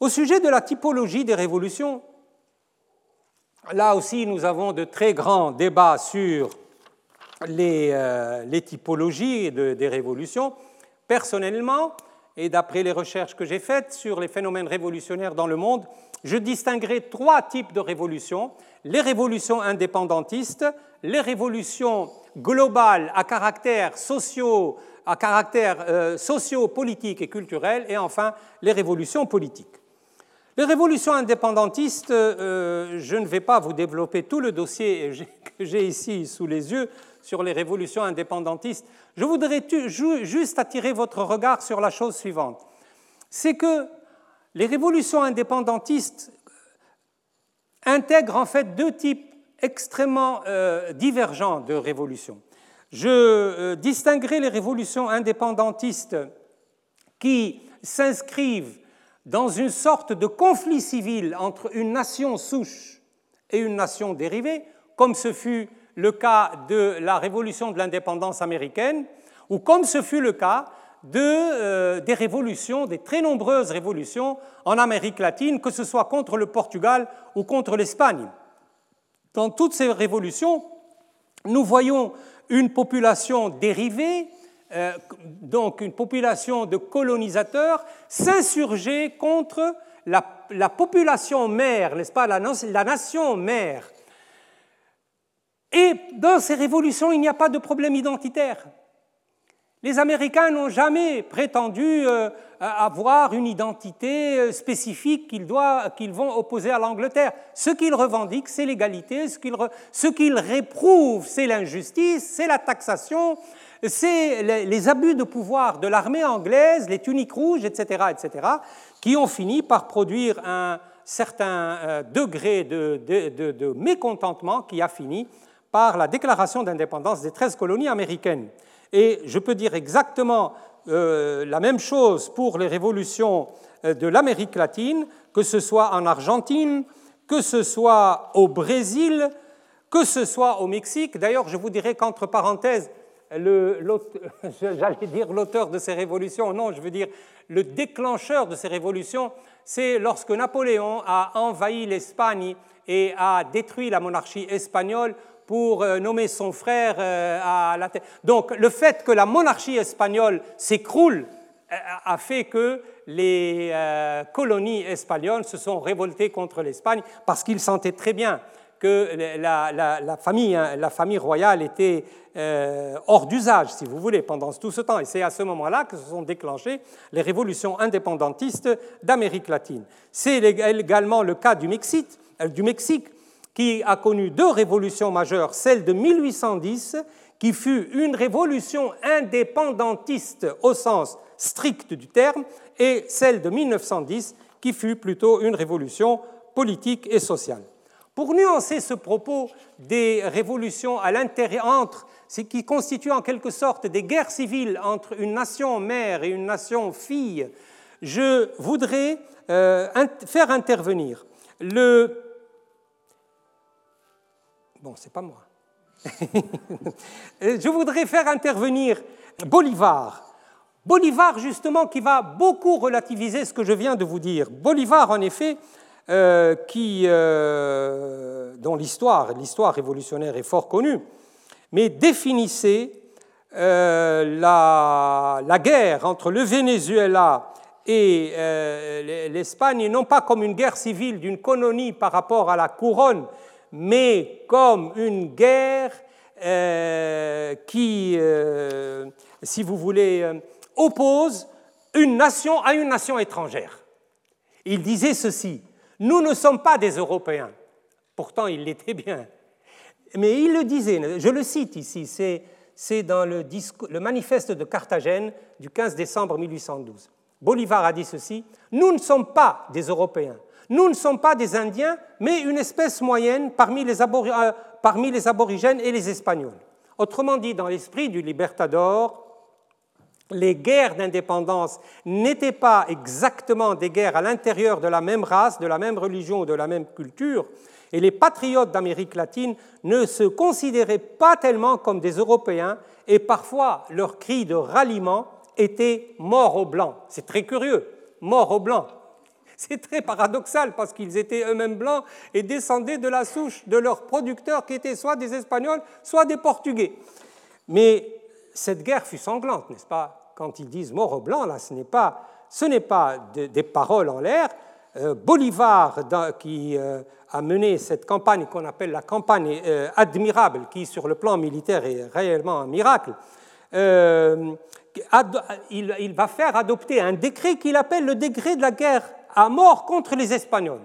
Au sujet de la typologie des révolutions, là aussi nous avons de très grands débats sur les, euh, typologies des révolutions. Personnellement, et d'après les recherches que j'ai faites sur les phénomènes révolutionnaires dans le monde, je distinguerai trois types de révolutions. Les révolutions indépendantistes, les révolutions global à caractère socio à caractère euh, socio-politique et culturel, et enfin les révolutions politiques. Les révolutions indépendantistes, euh, je ne vais pas vous développer tout le dossier que j'ai ici sous les yeux sur les révolutions indépendantistes. Je voudrais juste attirer votre regard sur la chose suivante. C'est que les révolutions indépendantistes intègrent en fait deux types extrêmement euh, divergents de révolutions. Je euh, distinguerai les révolutions indépendantistes qui s'inscrivent dans une sorte de conflit civil entre une nation souche et une nation dérivée, comme ce fut le cas de la révolution de l'indépendance américaine, ou comme ce fut le cas de, euh, des révolutions, des très nombreuses révolutions en Amérique latine, que ce soit contre le Portugal ou contre l'Espagne. Dans toutes ces révolutions, nous voyons une population dérivée, euh, donc une population de colonisateurs, s'insurger contre la, population mère, n'est-ce pas, la, la nation mère. Et dans ces révolutions, il n'y a pas de problème identitaire. Les Américains n'ont jamais prétendu euh, avoir une identité euh, spécifique qu'ils vont opposer à l'Angleterre. Ce qu'ils revendiquent, c'est l'égalité, ce qu'ils réprouvent, c'est l'injustice, c'est la taxation, c'est les, abus de pouvoir de l'armée anglaise, les tuniques rouges, etc., etc., qui ont fini par produire un certain euh, degré de, de mécontentement qui a fini par la déclaration d'indépendance des 13 colonies américaines. Et je peux dire exactement euh, la même chose pour les révolutions euh, de l'Amérique latine, que ce soit en Argentine, que ce soit au Brésil, que ce soit au Mexique. D'ailleurs, je vous dirais qu'entre parenthèses, j'allais dire l'auteur de ces révolutions, non, je veux dire le déclencheur de ces révolutions, c'est lorsque Napoléon a envahi l'Espagne et a détruit la monarchie espagnole pour euh, nommer son frère euh, à la tête. Donc le fait que la monarchie espagnole s'écroule euh, a fait que les colonies espagnoles se sont révoltées contre l'Espagne parce qu'ils sentaient très bien que la, famille, hein, la famille, royale était hors d'usage, si vous voulez, pendant tout ce temps. Et c'est à ce moment-là que se sont déclenchées les révolutions indépendantistes d'Amérique latine. C'est également le cas du Mexique, du Mexique qui a connu deux révolutions majeures, celle de 1810, qui fut une révolution indépendantiste au sens strict du terme, et celle de 1910, qui fut plutôt une révolution politique et sociale. Pour nuancer ce propos des révolutions à l'intérieur entre, ce qui constitue en quelque sorte des guerres civiles entre une nation mère et une nation fille, je voudrais euh, faire intervenir le Bon, c'est pas moi. Je voudrais faire intervenir Bolivar. Bolivar, justement, qui va beaucoup relativiser ce que je viens de vous dire. Bolivar, en effet, euh, qui, euh, dont l'histoire, l'histoire révolutionnaire est fort connue, mais définissait euh, la, la, guerre entre le Venezuela et l'Espagne non pas comme une guerre civile d'une colonie par rapport à la couronne, mais comme une guerre euh, qui, euh, si vous voulez, euh, oppose une nation à une nation étrangère. Il disait ceci, nous ne sommes pas des Européens. Pourtant, il l'était bien. Mais il le disait, je le cite ici, c'est dans le, le manifeste de Carthagène du 15 décembre 1812. Bolivar a dit ceci, nous ne sommes pas des Européens, nous ne sommes pas des Indiens, mais une espèce moyenne parmi les, euh, parmi les aborigènes et les Espagnols. Autrement dit, dans l'esprit du Libertador, les guerres d'indépendance n'étaient pas exactement des guerres à l'intérieur de la même race, de la même religion ou de la même culture, et les patriotes d'Amérique latine ne se considéraient pas tellement comme des Européens, et parfois leur cri de ralliement était mort aux blancs. C'est très curieux, mort aux blancs. C'est très paradoxal parce qu'ils étaient eux-mêmes blancs et descendaient de la souche de leurs producteurs qui étaient soit des Espagnols, soit des Portugais. Mais cette guerre fut sanglante, n'est-ce pas? Quand ils disent mort aux blancs, là, ce n'est pas, ce n'est pas des, paroles en l'air. Bolivar, qui a mené cette campagne qu'on appelle la campagne admirable, qui sur le plan militaire est réellement un miracle, il va faire adopter un décret qu'il appelle le décret de la guerre à mort contre les Espagnols.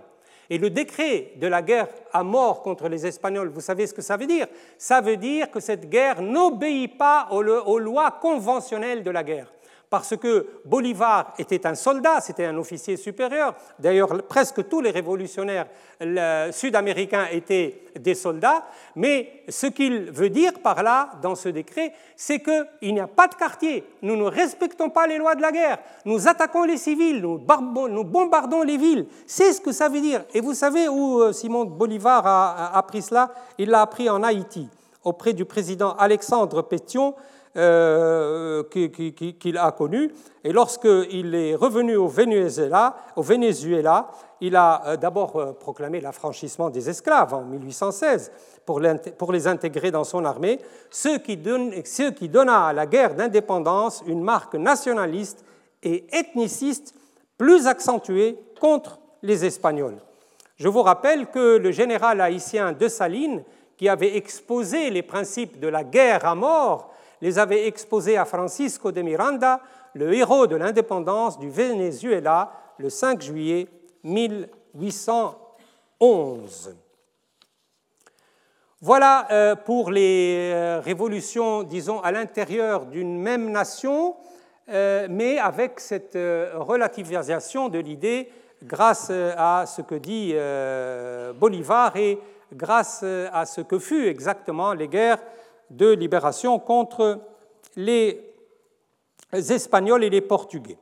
Et le décret de la guerre à mort contre les Espagnols, vous savez ce que ça veut dire? Ça veut dire que cette guerre n'obéit pas aux lois conventionnelles de la guerre parce que Bolivar était un soldat, c'était un officier supérieur. D'ailleurs, presque tous les révolutionnaires sud-américains étaient des soldats. Mais ce qu'il veut dire par là, dans ce décret, c'est qu'il n'y a pas de quartier. Nous ne respectons pas les lois de la guerre. Nous attaquons les civils, nous, bombardons les villes. C'est ce que ça veut dire. Et vous savez où euh, Simon Bolivar a appris cela? Il l'a appris en Haïti, auprès du président Alexandre Pétion euh, qu'il a connu. Et lorsqu'il est revenu au Venezuela, au Venezuela il a euh, d'abord euh, proclamé l'affranchissement des esclaves en 1816 pour les intégrer dans son armée, ce qui, donna à la guerre d'indépendance une marque nationaliste et ethniciste plus accentuée contre les Espagnols. Je vous rappelle que le général haïtien de Saline, qui avait exposé les principes de la guerre à mort, les avait exposés à Francisco de Miranda, le héros de l'indépendance du Venezuela, le 5 juillet 1811. Voilà euh, pour les euh, révolutions, disons, à l'intérieur d'une même nation, euh, mais avec cette relativisation de l'idée grâce à ce que dit Bolivar et grâce à ce que fut exactement les guerres de libération contre les Espagnols et les Portugais.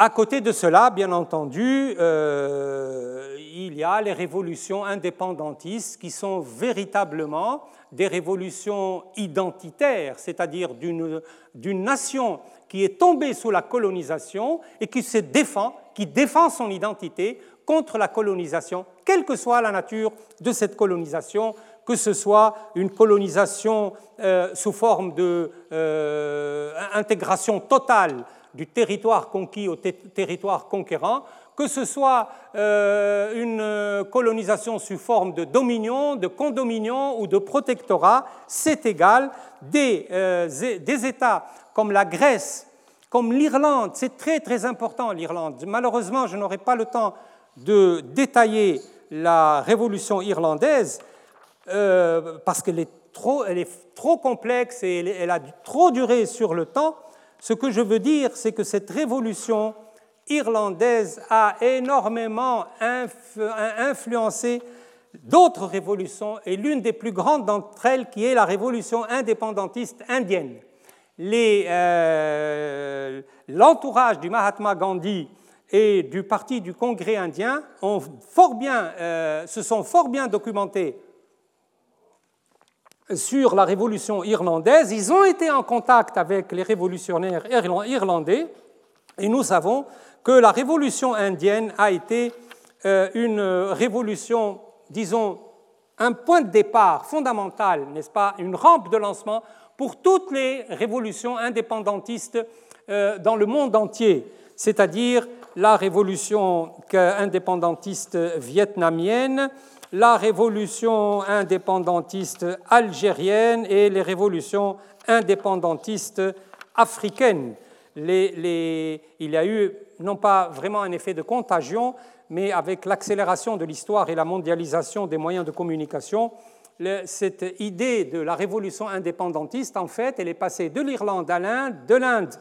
À côté de cela, bien entendu, euh, il y a les révolutions indépendantistes qui sont véritablement des révolutions identitaires, c'est-à-dire d'une nation qui est tombée sous la colonisation et qui se défend, qui défend son identité contre la colonisation, quelle que soit la nature de cette colonisation, que ce soit une colonisation euh, sous forme d'intégration euh, totale du territoire conquis au territoire conquérant, que ce soit euh, une colonisation sous forme de dominion, de condominion ou de protectorat, c'est égal. Des, des États comme la Grèce, comme l'Irlande, c'est très très important l'Irlande. Malheureusement, je n'aurai pas le temps de détailler la révolution irlandaise, euh, parce qu'elle est, trop, complexe et elle, a trop duré sur le temps, ce que je veux dire, c'est que cette révolution irlandaise a énormément influencé d'autres révolutions et l'une des plus grandes d'entre elles qui est la révolution indépendantiste indienne. Euh, l'entourage du Mahatma Gandhi et du parti du Congrès indien euh, se sont fort bien documentés sur la révolution irlandaise. Ils ont été en contact avec les révolutionnaires irlandais et nous savons que la révolution indienne a été euh, une révolution, disons, un point de départ fondamental, n'est-ce pas, une rampe de lancement pour toutes les révolutions indépendantistes euh, dans le monde entier, c'est-à-dire la révolution indépendantiste vietnamienne, la révolution indépendantiste algérienne et les révolutions indépendantistes africaines. il y a eu non pas vraiment un effet de contagion, mais avec l'accélération de l'histoire et la mondialisation des moyens de communication, cette idée de la révolution indépendantiste, en fait, elle est passée de l'Irlande à l'Inde, de l'Inde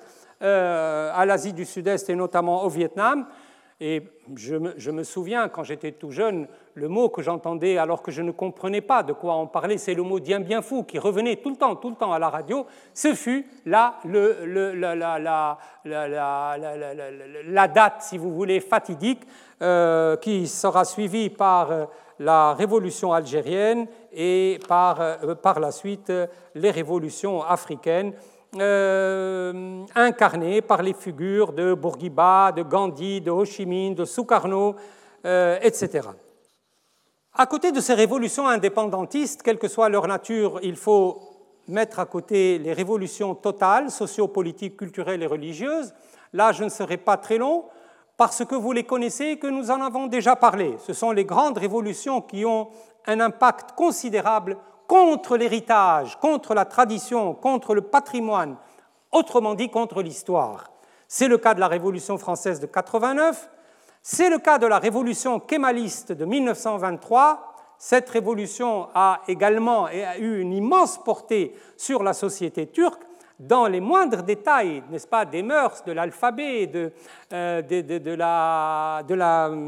euh, à l'Asie du Sud-Est et notamment au Vietnam. Et je me, souviens, quand j'étais tout jeune, le mot que j'entendais alors que je ne comprenais pas de quoi on parlait, c'est le mot Dien bien fou qui revenait tout le temps, tout le temps à la radio. Ce fut là la, date, si vous voulez, fatidique, euh, qui sera suivie par euh, la révolution algérienne et par, euh, par la suite les révolutions africaines. Euh, incarné par les figures de Bourguiba, de Gandhi, de Ho Chi Minh, de Sukarno, euh, etc. À côté de ces révolutions indépendantistes, quelle que soit leur nature, il faut mettre à côté les révolutions totales, sociopolitiques, culturelles et religieuses. Là, je ne serai pas très long. parce que vous les connaissez et que nous en avons déjà parlé. Ce sont les grandes révolutions qui ont un impact considérable contre l'héritage, contre la tradition, contre le patrimoine, autrement dit contre l'histoire. C'est le cas de la Révolution française de 89, c'est le cas de la Révolution kémaliste de 1923. Cette révolution a également eu une immense portée sur la société turque, dans les moindres détails, n'est-ce pas, des mœurs, de l'alphabet, de, euh,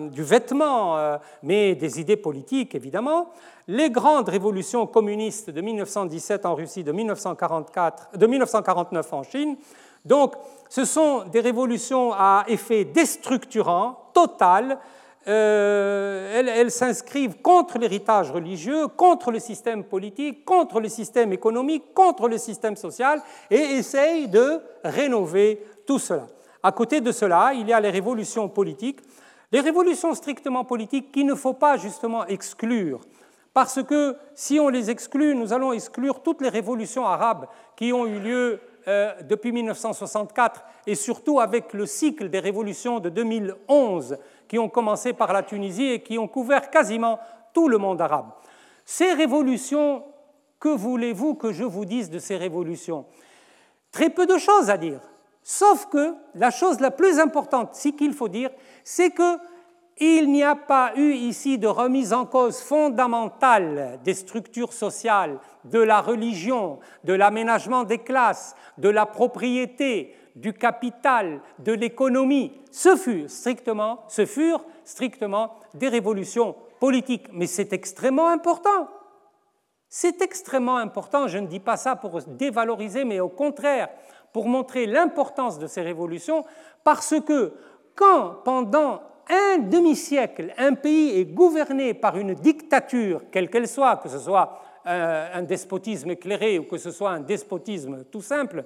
du vêtement, euh, mais des idées politiques, évidemment. Les grandes révolutions communistes de 1917 en Russie, de, 1944, de 1949 en Chine. Donc, ce sont des révolutions à effet déstructurant, total, euh, elles, s'inscrivent contre l'héritage religieux, contre le système politique, contre le système économique, contre le système social, et essayent de rénover tout cela. À côté de cela, il y a les révolutions politiques, les révolutions strictement politiques qu'il ne faut pas justement exclure, parce que si on les exclut, nous allons exclure toutes les révolutions arabes qui ont eu lieu euh, depuis 1964 et surtout avec le cycle des révolutions de 2011 qui ont commencé par la Tunisie et qui ont couvert quasiment tout le monde arabe. Ces révolutions, que voulez-vous que je vous dise de ces révolutions? Très peu de choses à dire. Sauf que la chose la plus importante, ce qu'il faut dire, c'est que il n'y a pas eu ici de remise en cause fondamentale des structures sociales, de la religion, de l'aménagement des classes, de la propriété, du capital, de l'économie. Ce furent strictement, ce furent strictement des révolutions politiques. Mais c'est extrêmement important. C'est extrêmement important. Je ne dis pas ça pour dévaloriser, mais au contraire, pour montrer l'importance de ces révolutions, parce que quand pendant un demi-siècle, un pays est gouverné par une dictature, quelle qu'elle soit, que ce soit un despotisme éclairé ou que ce soit un despotisme tout simple,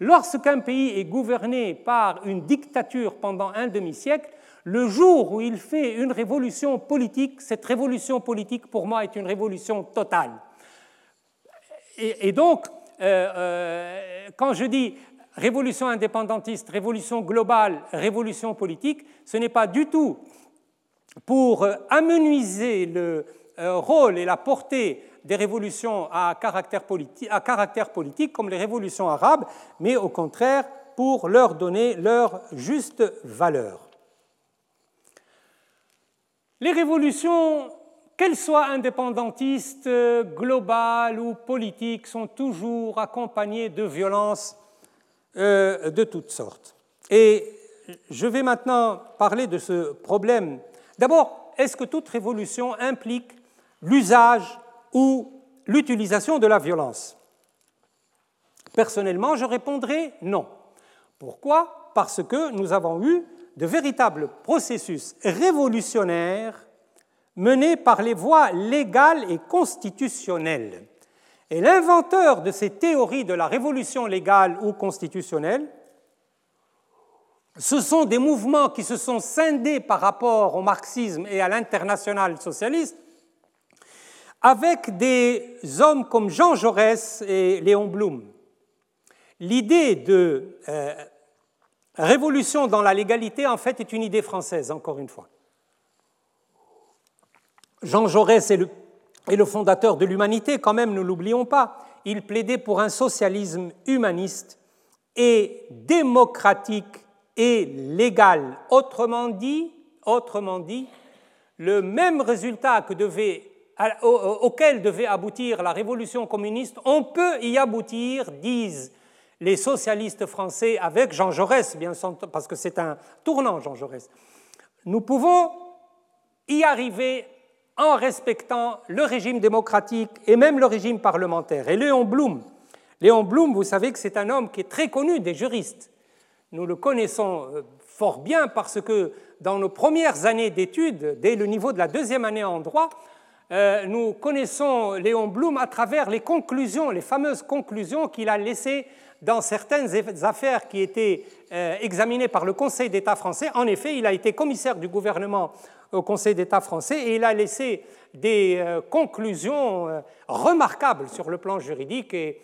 lorsqu'un pays est gouverné par une dictature pendant un demi-siècle, le jour où il fait une révolution politique, cette révolution politique pour moi est une révolution totale. Et, donc, euh, euh, quand je dis révolution indépendantiste, révolution globale, révolution politique, ce n'est pas du tout pour euh, amenuiser le euh, rôle et la portée des révolutions à caractère, politique, à caractère politique comme les révolutions arabes, mais au contraire pour leur donner leur juste valeur. Les révolutions, qu'elles soient indépendantistes, globales ou politiques, sont toujours accompagnées de violences euh, de toutes sortes. Et je vais maintenant parler de ce problème. D'abord, est-ce que toute révolution implique l'usage ou l'utilisation de la violence Personnellement, je répondrai non. Pourquoi? Parce que nous avons eu de véritables processus révolutionnaires menés par les voies légales et constitutionnelles. Et l'inventeur de ces théories de la révolution légale ou constitutionnelle, ce sont des mouvements qui se sont scindés par rapport au marxisme et à l'international socialiste, avec des hommes comme Jean Jaurès et Léon Blum. L'idée de euh, révolution dans la légalité, en fait, est une idée française, encore une fois. Jean Jaurès est le fondateur de l'humanité, quand même, ne l'oublions pas. Il plaidait pour un socialisme humaniste et démocratique et légal. Autrement dit, le même résultat que devait, auquel devait aboutir la révolution communiste, on peut y aboutir, disent les socialistes français, avec Jean Jaurès, bien parce que c'est un tournant, Jean Jaurès. Nous pouvons y arriver en respectant le régime démocratique et même le régime parlementaire. Et Léon Blum, Léon Blum, vous savez que c'est un homme qui est très connu des juristes. Nous le connaissons euh, fort bien parce que dans nos premières années d'études, dès le niveau de la deuxième année en droit, euh, nous connaissons Léon Blum à travers les conclusions, les fameuses conclusions qu'il a laissées dans certaines affaires qui étaient euh, examinées par le Conseil d'État français. En effet, il a été commissaire du gouvernement au Conseil d'État français et il a laissé des euh, conclusions remarquables sur le plan juridique. Et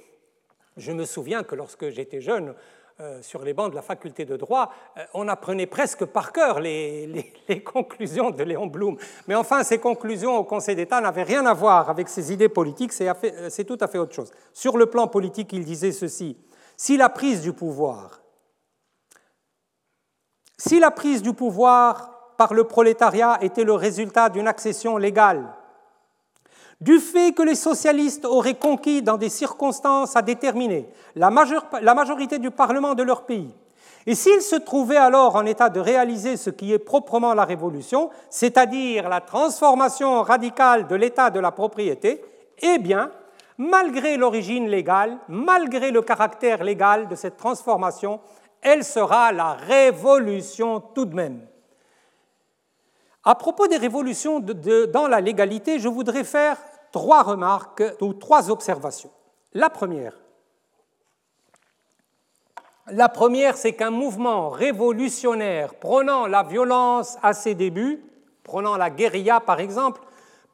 je me souviens que lorsque j'étais jeune, euh, sur les bancs de la faculté de droit, euh, on apprenait presque par cœur les, conclusions de Léon Blum. Mais enfin, ces conclusions au Conseil d'État n'avaient rien à voir avec ses idées politiques, euh, c'est tout à fait autre chose. Sur le plan politique, il disait ceci, si la prise du pouvoir, si la prise du pouvoir par le prolétariat était le résultat d'une accession légale, du fait que les socialistes auraient conquis dans des circonstances à déterminer la, majorité du Parlement de leur pays, et s'ils se trouvaient alors en état de réaliser ce qui est proprement la révolution, c'est-à-dire la transformation radicale de l'état de la propriété, eh bien, malgré l'origine légale, malgré le caractère légal de cette transformation, elle sera la révolution tout de même. À propos des révolutions dans la légalité, je voudrais faire trois remarques ou trois observations. La première, la première, c'est qu'un mouvement révolutionnaire prenant la violence à ses débuts, prenant la guérilla par exemple,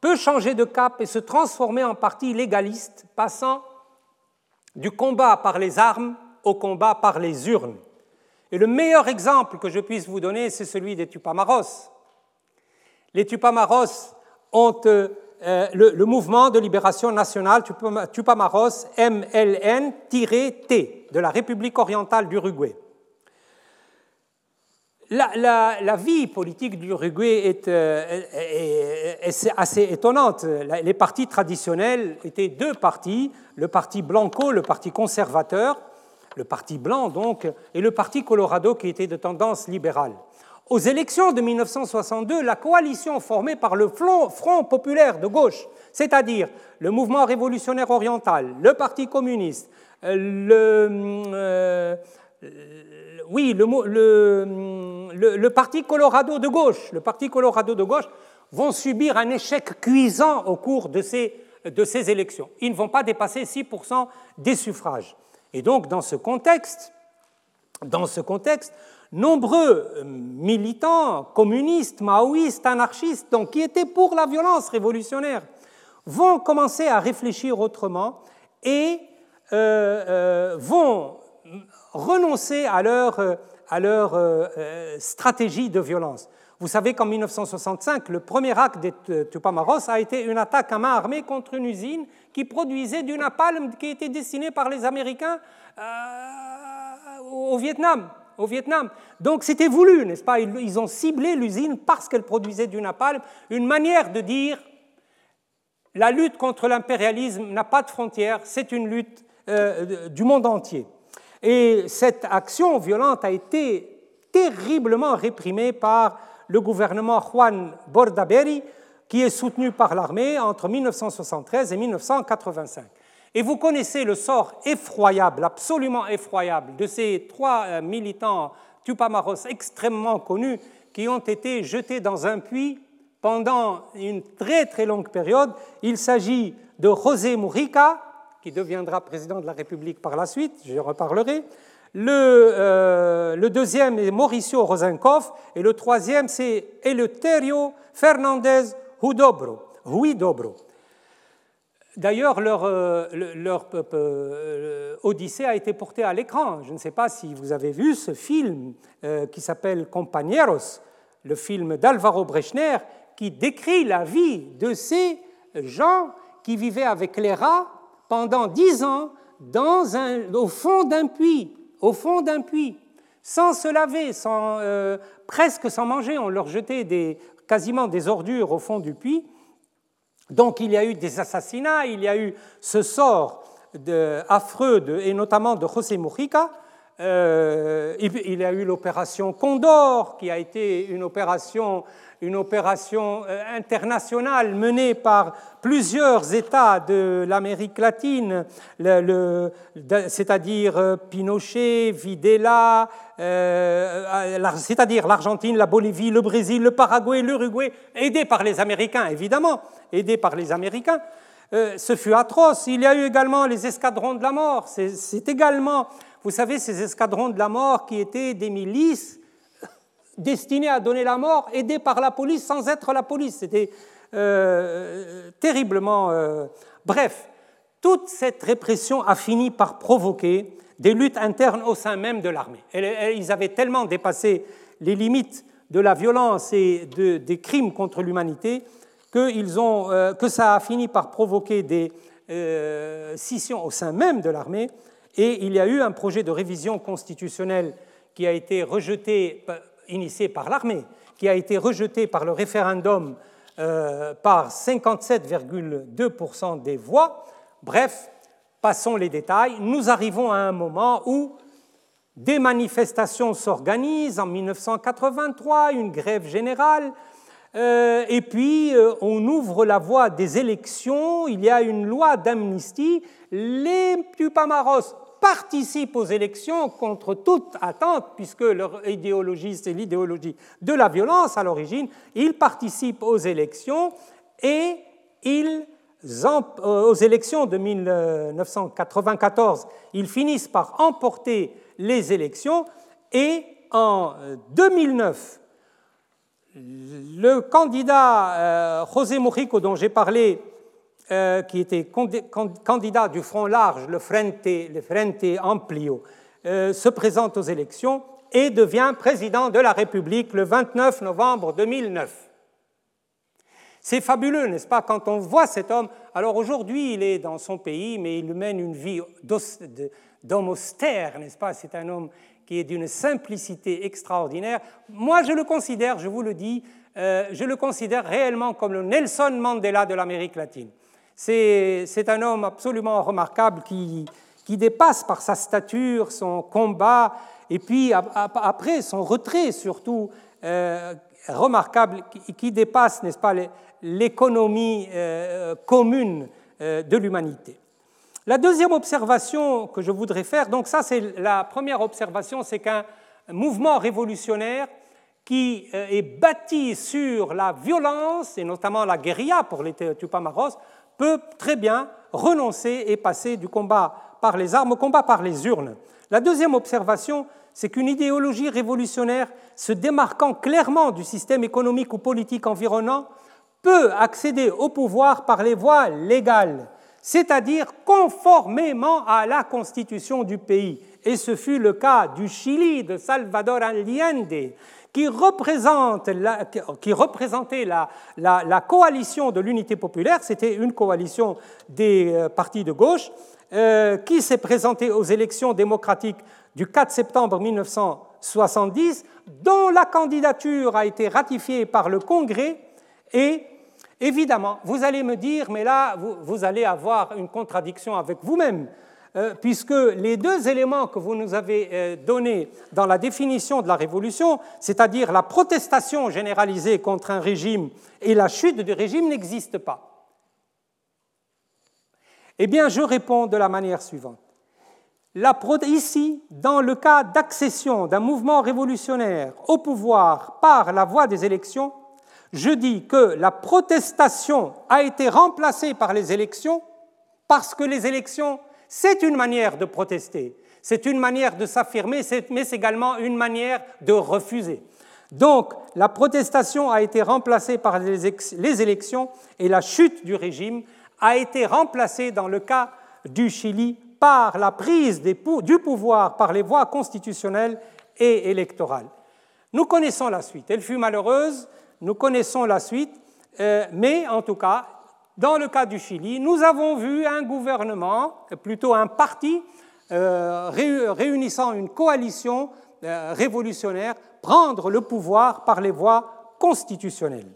peut changer de cap et se transformer en parti légaliste, passant du combat par les armes au combat par les urnes. Et le meilleur exemple que je puisse vous donner, c'est celui des Tupamaros. Les Tupamaros ont euh, le, mouvement de libération nationale Tupamaros MLN-T de la République orientale d'Uruguay. La, vie politique du Uruguay euh, est, assez étonnante. Les partis traditionnels étaient deux partis, le parti Blanco, le parti conservateur, le parti blanc donc, et le parti Colorado qui était de tendance libérale. Aux élections de 1962, la coalition formée par le Front populaire de gauche, c'est-à-dire le mouvement révolutionnaire oriental, le Parti communiste, euh, le, euh, oui, le, Parti Colorado de gauche, le Parti Colorado vont subir un échec cuisant au cours de ces, de ces élections. Ils ne vont pas dépasser 6% des suffrages. Et donc, dans dans ce contexte, nombreux euh, militants communistes, maoïstes, anarchistes, donc, qui étaient pour la violence révolutionnaire, vont commencer à réfléchir autrement et euh, euh, vont renoncer à leur, à leur stratégie de violence. Vous savez qu'en 1965, le premier acte des Tupamaros a été une attaque à main armée contre une usine qui produisait du napalm qui était destiné par les Américains au Vietnam au Vietnam. Donc c'était voulu, n'est-ce pas? Ils ont ciblé l'usine parce qu'elle produisait du napalm, une manière de dire la lutte contre l'impérialisme n'a pas de frontières, c'est une lutte euh, du monde entier. Et cette action violente a été terriblement réprimée par le gouvernement Juan Bordaberry, qui est soutenu par l'armée entre 1973 et 1985. Et vous connaissez le sort effroyable, absolument effroyable, de ces trois euh, militants Tupamaros extrêmement connus qui ont été jetés dans un puits pendant une très très longue période. Il s'agit de José Mujica, qui deviendra président de la République par la suite, je reparlerai. Le, euh, deuxième est Mauricio Rosenkopf et le troisième c'est Eleuterio Fernandez Huidobro. D'ailleurs, leur, euh, leur euh, Odyssée a été portée à l'écran. Je ne sais pas si vous avez vu ce film euh, qui s'appelle Compañeros, le film d'Alvaro Brechner, qui décrit la vie de ces gens qui vivaient avec les rats pendant dix ans au fond d'un puits, au fond d'un puits, sans se laver, sans, presque sans manger. On leur jetait quasiment des ordures au fond du puits. Donc il y a eu des assassinats, il y a eu ce sort affreux, et notamment de José Mujica. Euh, il y a eu l'opération Condor, qui a été une opération, une opération euh, internationale menée par plusieurs États de l'Amérique latine, c'est-à-dire euh, Pinochet, Videla, c'est-à-dire l'Argentine, la Bolivie, le Brésil, le Paraguay, l'Uruguay, aidés par les Américains, évidemment aidés par les Américains. Ce fut atroce. Il y a eu également les escadrons de la mort. C'est également, vous savez, ces escadrons de la mort qui étaient des milices destinées à donner la mort, aidées par la police sans être la police. C'était euh, terriblement... Euh, bref, toute cette répression a fini par provoquer des luttes internes au sein même de l'armée. Ils avaient tellement dépassé les limites de la violence et des crimes contre l'humanité que, que ça a fini par provoquer des scissions au sein même de l'armée et il y a eu un projet de révision constitutionnelle qui a été rejeté, initié par l'armée, qui a été rejeté par le référendum euh, par 57,2% des voix. Bref, passons les détails. Nous arrivons à un moment où des manifestations s'organisent en 1983, une grève générale, euh, et puis euh, on ouvre la voie des élections, il y a une loi d'amnistie, les Tupamaros participent aux élections contre toute attente, puisque leur idéologie, c'est l'idéologie de la violence à l'origine, ils participent aux élections et ils, euh, aux élections de 1994, ils finissent par emporter les élections et en 2009, le candidat euh, José Mujico dont j'ai parlé euh, qui était candidat du Front large, le Frente, Amplio, euh, se présente aux élections et devient président de la République le 29 novembre 2009. C'est fabuleux, n'est-ce pas, quand on voit cet homme. Alors aujourd'hui, il est dans son pays, mais il mène une vie d'homme austère, n'est-ce pas? C'est un homme qui est d'une simplicité extraordinaire. Moi, je le considère, je vous le dis, euh, je le considère réellement comme le Nelson Mandela de l'Amérique latine. C'est un homme absolument remarquable qui, dépasse par sa stature, son combat, et puis après son retrait surtout euh, remarquable qui, dépasse, n'est-ce pas, l'économie euh, commune euh, de l'humanité. La deuxième observation que je voudrais faire, donc ça c'est la première observation, c'est qu'un mouvement révolutionnaire qui est bâti sur la violence, et notamment la guérilla pour les Tupamaros, peut très bien renoncer et passer du combat par les armes au combat par les urnes. La deuxième observation, c'est qu'une idéologie révolutionnaire se démarquant clairement du système économique ou politique environnant peut accéder au pouvoir par les voies légales, c'est-à-dire conformément à la constitution du pays. Et ce fut le cas du Chili de Salvador Allende, qui, représente qui représentait la, coalition de l'unité populaire, c'était une coalition des euh, partis de gauche, euh, qui s'est présentée aux élections démocratiques du 4 septembre 1970, dont la candidature a été ratifiée par le Congrès et Évidemment, vous allez me dire, mais là, vous allez avoir une contradiction avec vous-même. Euh, puisque les deux éléments que vous nous avez euh, donnés dans la définition de la révolution, c'est-à-dire la protestation généralisée contre un régime et la chute du régime, n'existent pas. Eh bien, je réponds de la manière suivante. ici, dans le cas d'accession d'un mouvement révolutionnaire au pouvoir par la voie des élections, je dis que la protestation a été remplacée par les élections parce que les élections c'est une manière de protester, c'est une manière de s'affirmer, mais c'est également une manière de refuser. Donc, la protestation a été remplacée par les élections et la chute du régime a été remplacée dans le cas du Chili par la prise du pouvoir par les voies constitutionnelles et électorales. Nous connaissons la suite. Elle fut malheureuse, nous connaissons la suite, euh, mais en tout cas, dans le cas du Chili, nous avons vu un gouvernement, plutôt un parti, euh, réunissant une coalition euh, révolutionnaire, prendre le pouvoir par les voies constitutionnelles.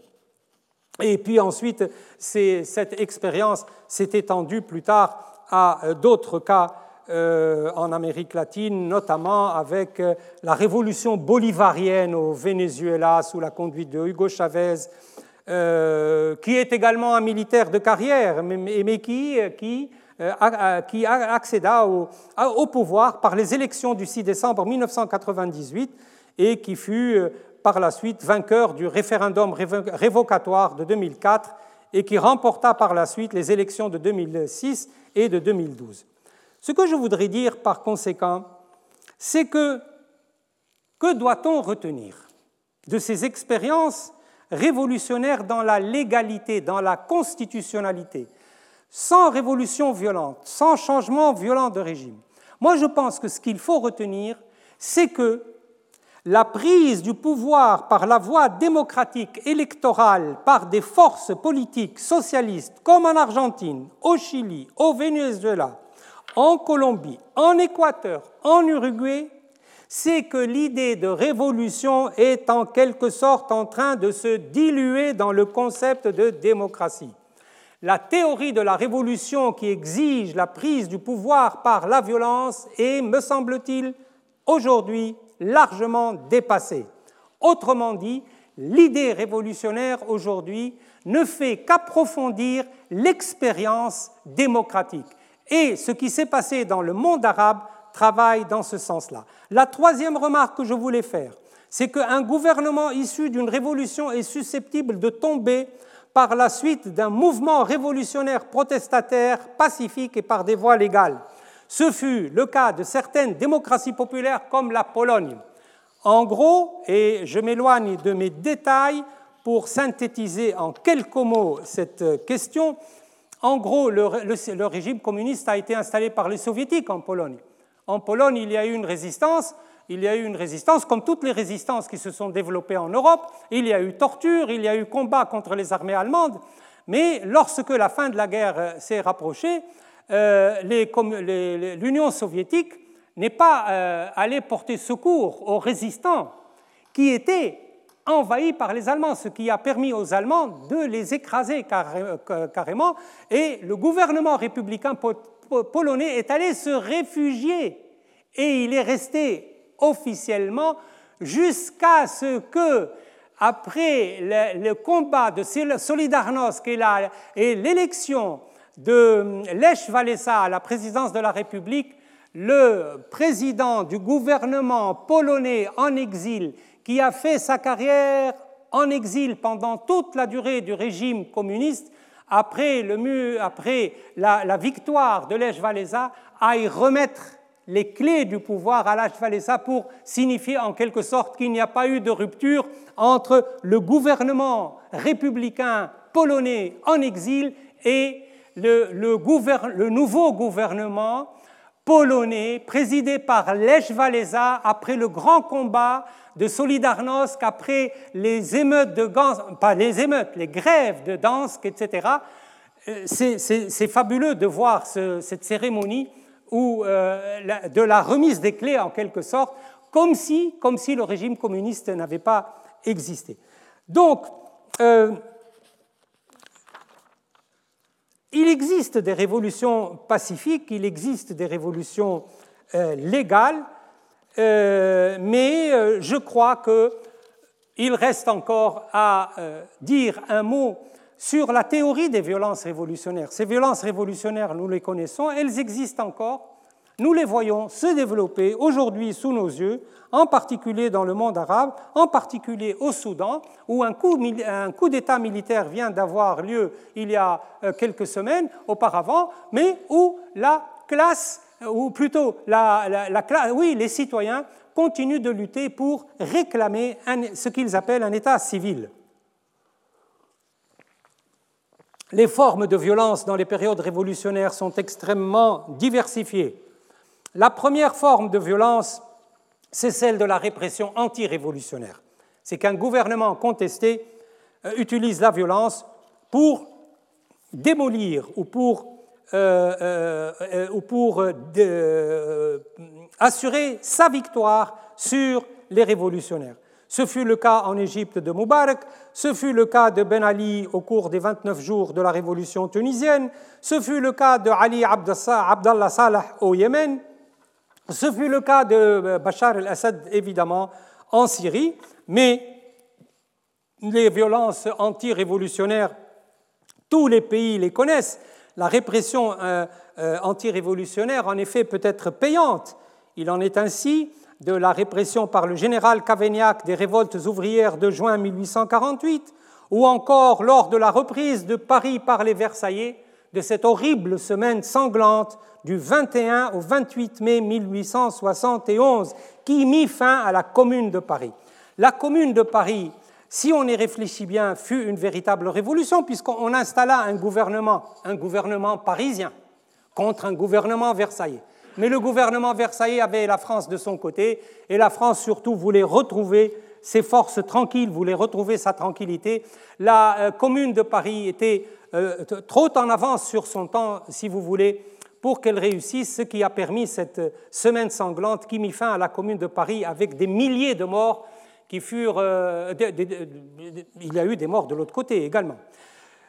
Et puis ensuite, cette expérience s'est étendue plus tard à euh, d'autres cas en Amérique latine, notamment avec la révolution bolivarienne au Venezuela sous la conduite de Hugo Chavez, euh, qui est également un militaire de carrière, mais, qui, qui, euh, qui accéda au, au, pouvoir par les élections du 6 décembre 1998 et qui fut euh, par la suite vainqueur du référendum révocatoire de 2004 et qui remporta par la suite les élections de 2006 et de 2012. Ce que je voudrais dire par conséquent, c'est que que doit-on retenir de ces expériences révolutionnaire dans la légalité, dans la constitutionnalité, sans révolution violente, sans changement violent de régime. Moi, je pense que ce qu'il faut retenir, c'est que la prise du pouvoir par la voie démocratique électorale par des forces politiques socialistes comme en Argentine, au Chili, au Venezuela, en Colombie, en Équateur, en Uruguay, c'est que l'idée de révolution est en quelque sorte en train de se diluer dans le concept de démocratie. La théorie de la révolution qui exige la prise du pouvoir par la violence est, me semble-t-il, aujourd'hui largement dépassée. Autrement dit, l'idée révolutionnaire aujourd'hui ne fait qu'approfondir l'expérience démocratique. Et ce qui s'est passé dans le monde arabe travaille dans ce sens-là. La troisième remarque que je voulais faire, c'est qu'un gouvernement issu d'une révolution est susceptible de tomber par la suite d'un mouvement révolutionnaire protestataire pacifique et par des voies légales. Ce fut le cas de certaines démocraties populaires comme la Pologne. En gros, et je m'éloigne de mes détails pour synthétiser en quelques mots cette question, en gros, le, le, régime communiste a été installé par les soviétiques en Pologne. En Pologne, il y a eu une résistance, comme toutes les résistances qui se sont développées en Europe, il y a eu torture, il y a eu combat contre les armées allemandes, mais lorsque la fin de la guerre euh, s'est rapprochée, euh, l'Union soviétique n'est pas euh, allée porter secours aux résistants qui étaient envahis par les Allemands, ce qui a permis aux Allemands de les écraser carrément, et le gouvernement républicain polonais est allé se réfugier, et il est resté officiellement jusqu'à ce que, après le, combat de Solidarnosc et l'élection de Lech Walesa à la présidence de la République, le président du gouvernement polonais en exil, qui a fait sa carrière en exil pendant toute la durée du régime communiste, après, le, après la, victoire de Walesa, aille remettre les clés du pouvoir à Walesa pour signifier en quelque sorte qu'il n'y a pas eu de rupture entre le gouvernement républicain polonais en exil et le, nouveau gouvernement polonais présidé par Lech Walesa après le grand combat de Solidarnosc, après les émeutes de Gans, pas les émeutes, les grèves de Dansk, etc. Euh, c'est fabuleux de voir cette cérémonie euh, de la remise des clés en quelque sorte, comme si, comme si le régime communiste n'avait pas existé. Donc, euh, il existe des révolutions pacifiques, il existe des révolutions euh, légales, euh, mais euh, je crois qu'il reste encore à dire un mot sur la théorie des violences révolutionnaires. Ces violences révolutionnaires, nous les connaissons, elles existent encore, nous les voyons se développer aujourd'hui sous nos yeux, en particulier dans le monde arabe, en particulier au Soudan, où un coup, d'État militaire vient d'avoir lieu il y a euh, quelques semaines auparavant, mais où la classe, ou plutôt la, oui, les citoyens continuent de lutter pour réclamer ce qu'ils appellent un État civil. Les formes de violence dans les périodes révolutionnaires sont extrêmement diversifiées. La première forme de violence, c'est celle de la répression anti-révolutionnaire. C'est qu'un gouvernement contesté euh, utilise la violence pour démolir ou pour, euh, euh, assurer sa victoire sur les révolutionnaires. Ce fut le cas en Égypte de Moubarak, ce fut le cas de Ben Ali au cours des 29 jours de la révolution tunisienne, ce fut le cas de Ali Abdallah Salah au Yémen, ce fut le cas de euh, Bachar el-Assad, évidemment, en Syrie, mais les violences anti-révolutionnaires, tous les pays les connaissent. La répression euh, euh, anti-révolutionnaire, en effet, peut être payante. Il en est ainsi de la répression par le général Cavaignac des révoltes ouvrières de juin 1848, ou encore lors de la reprise de Paris par les Versaillais, de cette horrible semaine sanglante du 21 au 28 mai 1871 qui mit fin à la Commune de Paris. La Commune de Paris, si on y réfléchit bien, fut une véritable révolution puisqu'on installa un gouvernement, un gouvernement parisien contre un gouvernement versaillais. mais le gouvernement versaillais avait la France de son côté, et la France surtout voulait retrouver ses forces tranquilles, voulait retrouver sa tranquillité. La euh, commune de Paris était euh, trop en avance sur son temps, si vous voulez, pour qu'elle réussisse, ce qui a permis cette semaine sanglante qui mit fin à la commune de Paris avec des milliers de morts qui furent... Euh, il y a eu des morts de l'autre côté également.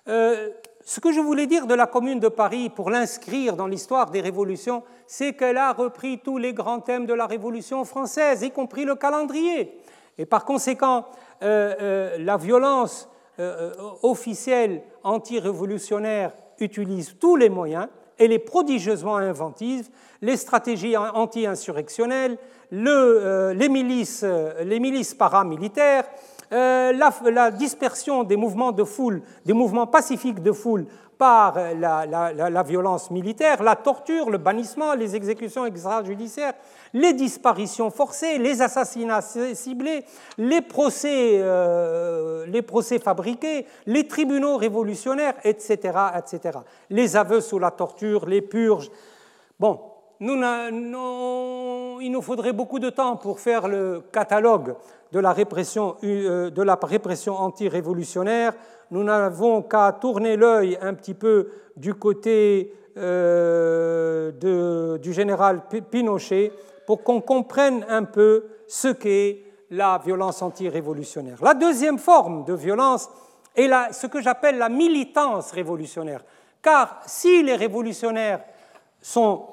ce que je voulais dire de la commune de Paris pour l'inscrire dans l'histoire des révolutions, c'est qu'elle a repris tous les grands thèmes de la Révolution française, y compris le calendrier. Et par conséquent, euh, euh, la violence euh, officielle anti-révolutionnaire utilise tous les moyens, elle est prodigieusement inventive, les stratégies anti-insurrectionnelles, les, milices, les milices paramilitaires, la, dispersion des mouvements de foule, des mouvements pacifiques de foule par la, violence militaire, la torture, le bannissement, les exécutions extrajudiciaires, les disparitions forcées, les assassinats ciblés, les procès, euh, les fabriqués, les tribunaux révolutionnaires, etc., etc. Les aveux sous la torture, les purges. Bon, il nous faudrait beaucoup de temps pour faire le catalogue de la répression, euh, de la répression anti-révolutionnaire nous n'avons qu'à tourner l'œil un petit peu du côté euh, du général Pinochet pour qu'on comprenne un peu ce qu'est la violence anti-révolutionnaire. La deuxième forme de violence est ce que j'appelle la militance révolutionnaire. Car si les révolutionnaires sont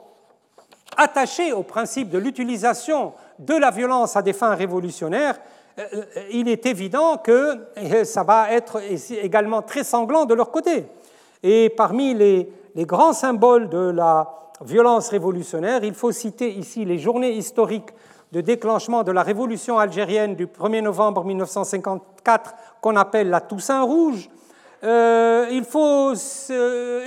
attachés au principe de l'utilisation de la violence à des fins révolutionnaires, euh, euh, il est évident que euh, ça va être également très sanglant de leur côté. Et parmi les, grands symboles de la violence révolutionnaire, il faut citer ici les journées historiques de déclenchement de la révolution algérienne du 1er novembre 1954 qu'on appelle la Toussaint rouge. Il faut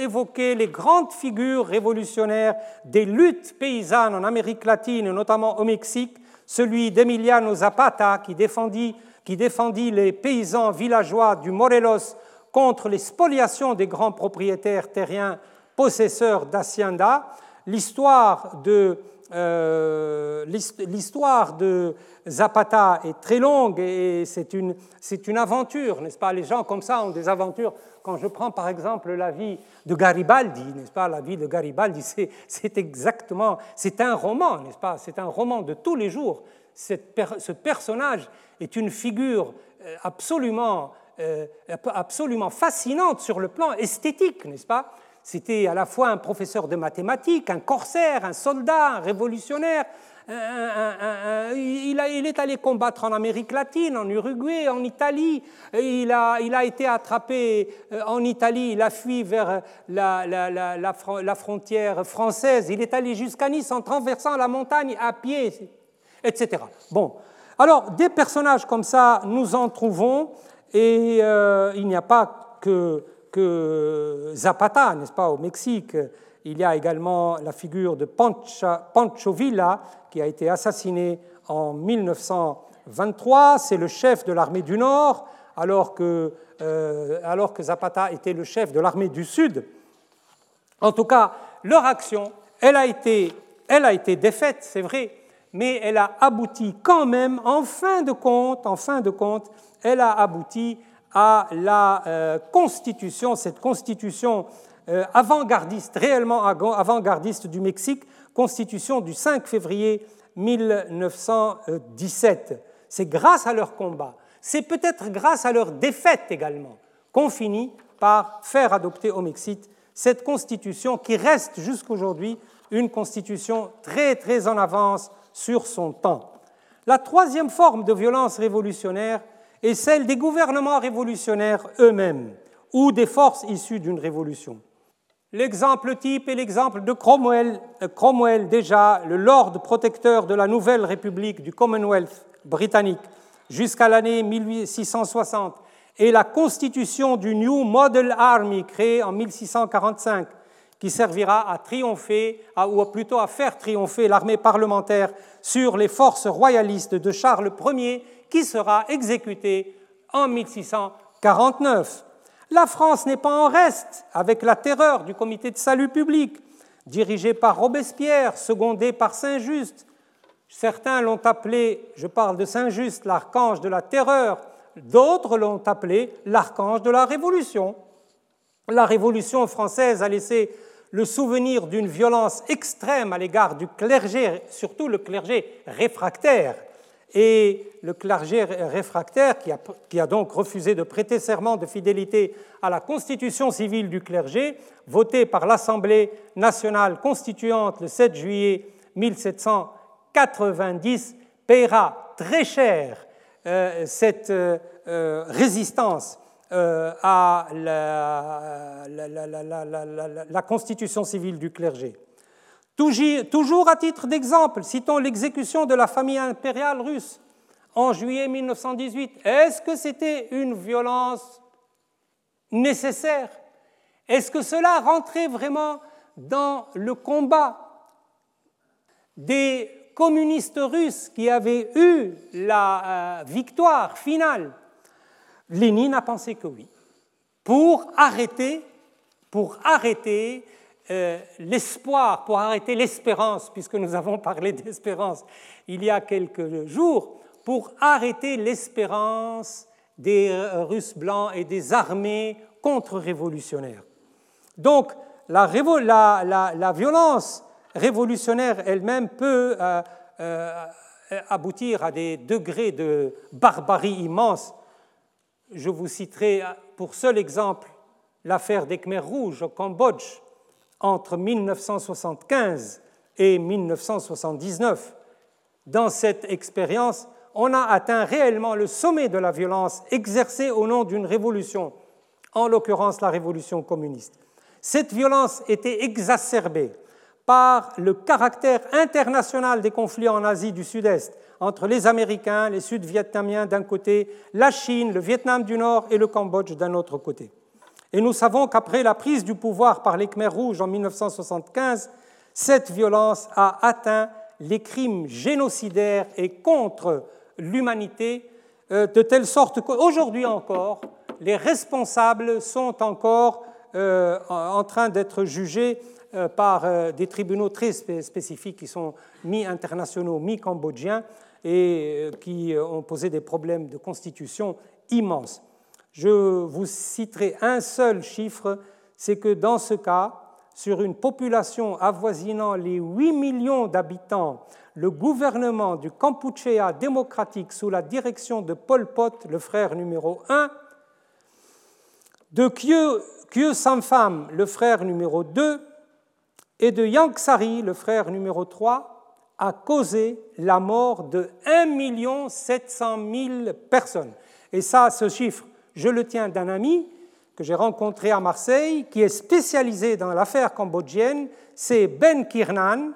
évoquer les grandes figures révolutionnaires des luttes paysannes en Amérique latine, notamment au Mexique, celui d'Emiliano Zapata qui défendit, qui défendit les paysans villageois du Morelos contre les spoliations des grands propriétaires terriens possesseurs d'hacienda, l'histoire de, euh, l'histoire de Zapata est très longue et c'est une, c'est une aventure, n'est-ce pas? Les gens comme ça ont des aventures. Quand je prends par exemple la vie de Garibaldi, n'est-ce pas? La vie de Garibaldi, c'est, c'est exactement, c'est un roman, n'est-ce pas? C'est un roman de tous les jours. ce personnage est une figure euh, absolument, euh, absolument fascinante sur le plan esthétique, n'est-ce pas? C'était à la fois un professeur de mathématiques, un corsaire, un soldat, un révolutionnaire. il, est allé combattre en Amérique latine, en Uruguay, en Italie. Il a, été attrapé euh, en Italie, il a fui vers la, frontière française. Il est allé jusqu'à Nice en traversant la montagne à pied, etc. Bon, alors des personnages comme ça, nous en trouvons, et euh, il n'y a pas que que Zapata, n'est-ce pas, au Mexique. Il y a également la figure de Pancho Villa, qui a été assassiné en 1923. C'est le chef de l'armée du Nord, alors que, euh, alors que Zapata était le chef de l'armée du Sud. En tout cas, leur action, elle a été, elle a été défaite, c'est vrai, mais elle a abouti quand même, en fin de compte, en fin de compte, elle a abouti à la euh, constitution, cette constitution euh, avant-gardiste, réellement avant-gardiste du Mexique, constitution du 5 février 1917. C'est grâce à leur combat, c'est peut-être grâce à leur défaite également, qu'on finit par faire adopter au Mexique cette constitution qui reste jusqu'aujourd'hui une constitution très très en avance sur son temps. La troisième forme de violence révolutionnaire, et celle des gouvernements révolutionnaires eux-mêmes ou des forces issues d'une révolution. L'exemple type est l'exemple de Cromwell. Cromwell, déjà le lord protecteur de la nouvelle République du Commonwealth britannique jusqu'à l'année 1660, et la constitution du New Model Army créée en 1645, qui servira à triompher, ou plutôt à faire triompher l'armée parlementaire sur les forces royalistes de Charles Ier qui sera exécuté en 1649. La France n'est pas en reste avec la terreur du comité de salut public. dirigé par Robespierre, secondé par Saint-Just. Certains l'ont appelé, je parle de Saint-Just, l'archange de la terreur, d'autres l'ont appelé l'archange de la Révolution. La Révolution française a laissé le souvenir d'une violence extrême à l'égard du clergé, surtout le clergé réfractaire. Et le clergé réfractaire, qui a, donc refusé de prêter serment de fidélité à la constitution civile du clergé, votée par l'Assemblée nationale constituante le 7 juillet 1790, paiera très cher cette résistance à la, constitution civile du clergé. Toujours à titre d'exemple, citons l'exécution de la famille impériale russe en juillet 1918. Est-ce que c'était une violence nécessaire? Est-ce que cela rentrait vraiment dans le combat des communistes russes qui avaient eu la euh, victoire finale? Lénine a pensé que oui, pour arrêter, pour arrêter euh, l'espoir, pour arrêter l'espérance, puisque nous avons parlé d'espérance il y a quelques jours, pour arrêter l'espérance des Russes blancs et des armées contre-révolutionnaires. Donc, la, violence révolutionnaire elle-même peut euh, euh, aboutir à des degrés de barbarie immenses je vous citerai pour seul exemple l'affaire des Khmers rouges au Cambodge entre 1975 et 1979. Dans cette expérience, on a atteint réellement le sommet de la violence exercée au nom d'une révolution, en l'occurrence la révolution communiste. Cette violence était exacerbée par le caractère international des conflits en Asie du Sud-Est, entre les Américains, les Sud-Vietnamiens d'un côté, la Chine, le Vietnam du Nord et le Cambodge d'un autre côté. Et nous savons qu'après la prise du pouvoir par les Khmers rouges en 1975, cette violence a atteint les crimes génocidaires et contre l'humanité, euh, de telle sorte qu'aujourd'hui encore, les responsables sont encore euh, en train d'être jugés euh, par des tribunaux très spécifiques qui sont mi-internationaux, mi-cambodgiens, et qui ont posé des problèmes de constitution immenses. Je vous citerai un seul chiffre, c'est que dans ce cas, sur une population avoisinant les 8 millions d'habitants, le gouvernement du Kampuchéa démocratique sous la direction de Pol Pot, le frère numéro 1, de Kyo Sampham, le frère numéro 2, et de Yang Sari, le frère numéro 3, a causé la mort de 1 700 000 personnes. Et ça, ce chiffre, je le tiens d'un ami que j'ai rencontré à Marseille, qui est spécialisé dans l'affaire cambodgienne, c'est Ben Kirnan,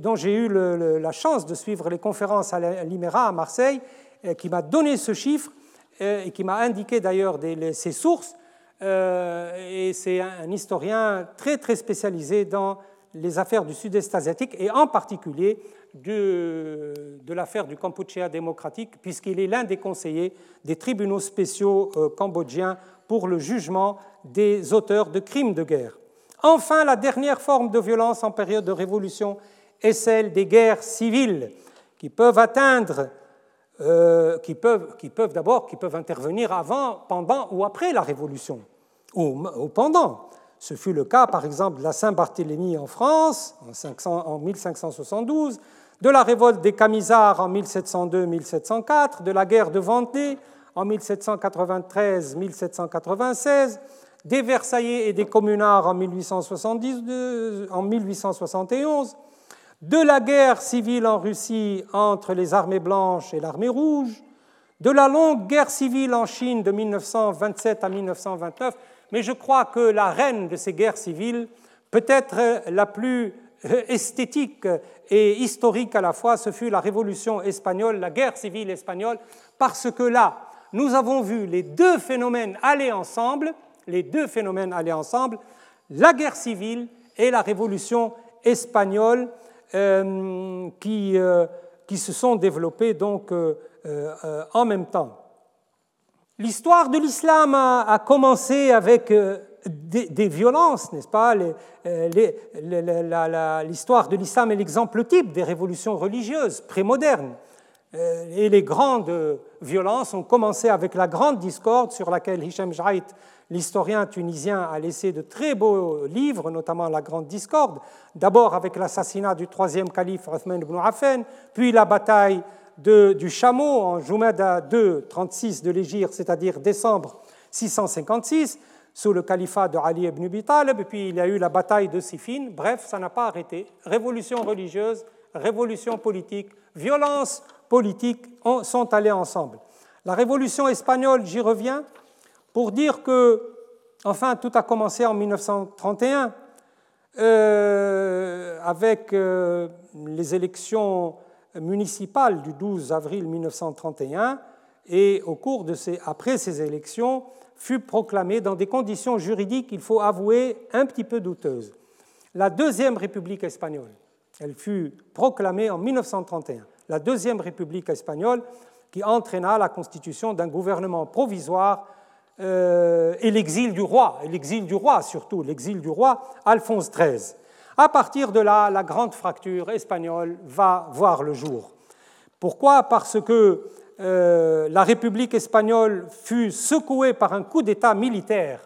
dont j'ai eu la chance de suivre les conférences à l'IMERA à Marseille, qui m'a donné ce chiffre et qui m'a indiqué d'ailleurs ses sources. Euh, et c'est un historien très très spécialisé dans les affaires du sud-est asiatique et en particulier de, l'affaire du Kampuchea démocratique, puisqu'il est l'un des conseillers des tribunaux spéciaux euh, cambodgiens pour le jugement des auteurs de crimes de guerre. Enfin, la dernière forme de violence en période de révolution est celle des guerres civiles, qui peuvent atteindre, euh, qui peuvent, qui peuvent d'abord, qui peuvent intervenir avant, pendant ou après la révolution, ou, ou pendant. Ce fut le cas, par exemple, de la Saint-Barthélemy en France en, 1572, de la révolte des Camisards en 1702-1704, de la guerre de Vendée en 1793-1796, des Versaillais et des Communards en, 1872, en 1871, de la guerre civile en Russie entre les armées blanches et l'armée rouge, de la longue guerre civile en Chine de 1927 à 1929, mais je crois que la reine de ces guerres civiles, peut-être la plus esthétique et historique à la fois, ce fut la Révolution espagnole, la guerre civile espagnole, parce que là, nous avons vu les deux phénomènes aller ensemble, la guerre civile et la Révolution espagnole, euh, qui, euh, qui, se sont développées donc en même temps. L'histoire de l'islam a, commencé avec euh, des, violences, n'est-ce pas? L'histoire de l'islam est l'exemple type des révolutions religieuses prémodernes. Et les grandes violences ont commencé avec la grande discorde sur laquelle Hichem Jait, l'historien tunisien, a laissé de très beaux livres, notamment La Grande Discorde, d'abord avec l'assassinat du troisième calife Othman ibn Affan, puis la bataille du chameau en Jumada 2, 36 de l'Égypte, c'est-à-dire décembre 656, sous le califat de Ali ibn Abi Talib, puis il y a eu la bataille de Siffin. Bref, ça n'a pas arrêté. Révolution religieuse, révolution politique, violence politique sont allés ensemble. La révolution espagnole, j'y reviens, pour dire que, enfin, tout a commencé en 1931 euh, avec euh, les élections municipales du 12 avril 1931 et au cours de ces, après ces élections fut proclamée dans des conditions juridiques, il faut avouer, un petit peu douteuses. La deuxième République espagnole, elle fut proclamée en 1931, la deuxième République espagnole qui entraîna la constitution d'un gouvernement provisoire euh, et l'exil du roi, l'exil du roi surtout, l'exil du roi Alphonse XIII. À partir de là, la grande fracture espagnole va voir le jour. Pourquoi? Parce que euh, la République espagnole fut secouée par un coup d'État militaire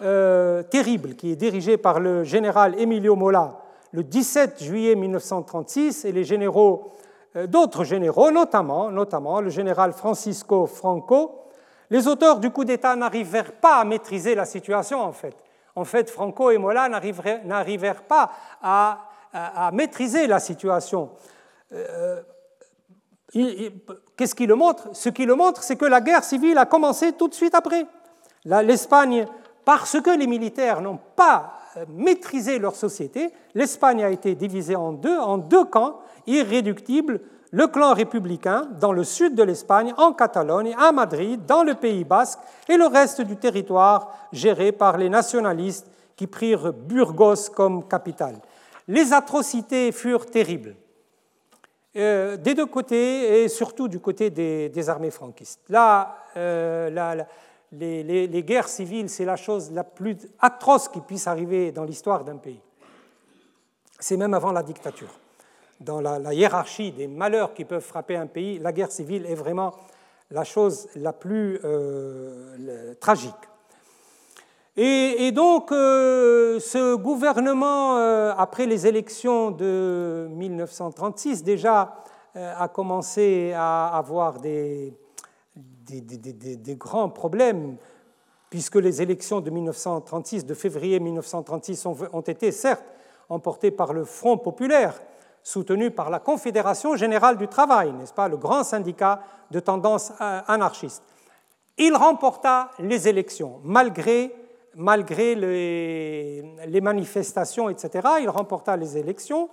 euh, terrible qui est dirigé par le général Emilio Mola le 17 juillet 1936 et les généraux, d'autres généraux, notamment, notamment le général Francisco Franco. Les auteurs du coup d'État n'arrivèrent pas à maîtriser la situation en fait en fait, Franco et Mola n'arrivèrent pas à, maîtriser la situation. Euh, qu'est-ce qui le montre? Ce qui le montre, c'est que la guerre civile a commencé tout de suite après. L'Espagne, parce que les militaires n'ont pas euh, maîtrisé leur société, l'Espagne a été divisée en deux, en deux camps irréductibles le clan républicain dans le sud de l'Espagne, en Catalogne, à Madrid, dans le Pays basque, et le reste du territoire géré par les nationalistes qui prirent Burgos comme capitale. Les atrocités furent terribles, euh, des deux côtés et surtout du côté des, armées franquistes. Là, les, guerres civiles, c'est la chose la plus atroce qui puisse arriver dans l'histoire d'un pays. C'est même avant la dictature dans la, hiérarchie des malheurs qui peuvent frapper un pays, la guerre civile est vraiment la chose la plus euh, tragique. Et, donc, euh, ce gouvernement, euh, après les élections de 1936, déjà a commencé à avoir des, des, grands problèmes, puisque les élections de 1936, de février 1936, ont, ont été certes emportées par le Front populaire, soutenu par la Confédération générale du travail, n'est-ce pas, le grand syndicat de tendance euh, anarchiste. Il remporta les élections, malgré, malgré les manifestations, etc. Il remporta les élections,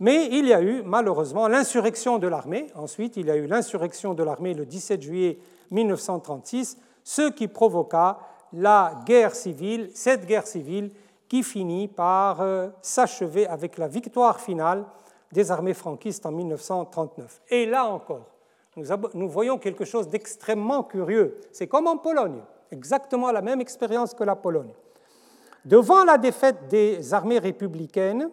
mais il y a eu malheureusement l'insurrection de l'armée. Ensuite, il y a eu l'insurrection de l'armée le 17 juillet 1936, ce qui provoqua la guerre civile, cette guerre civile qui finit par euh, s'achever avec la victoire finale des armées franquistes en 1939. Et là encore, nous, voyons quelque chose d'extrêmement curieux. C'est comme en Pologne, exactement la même expérience que la Pologne. Devant la défaite des armées républicaines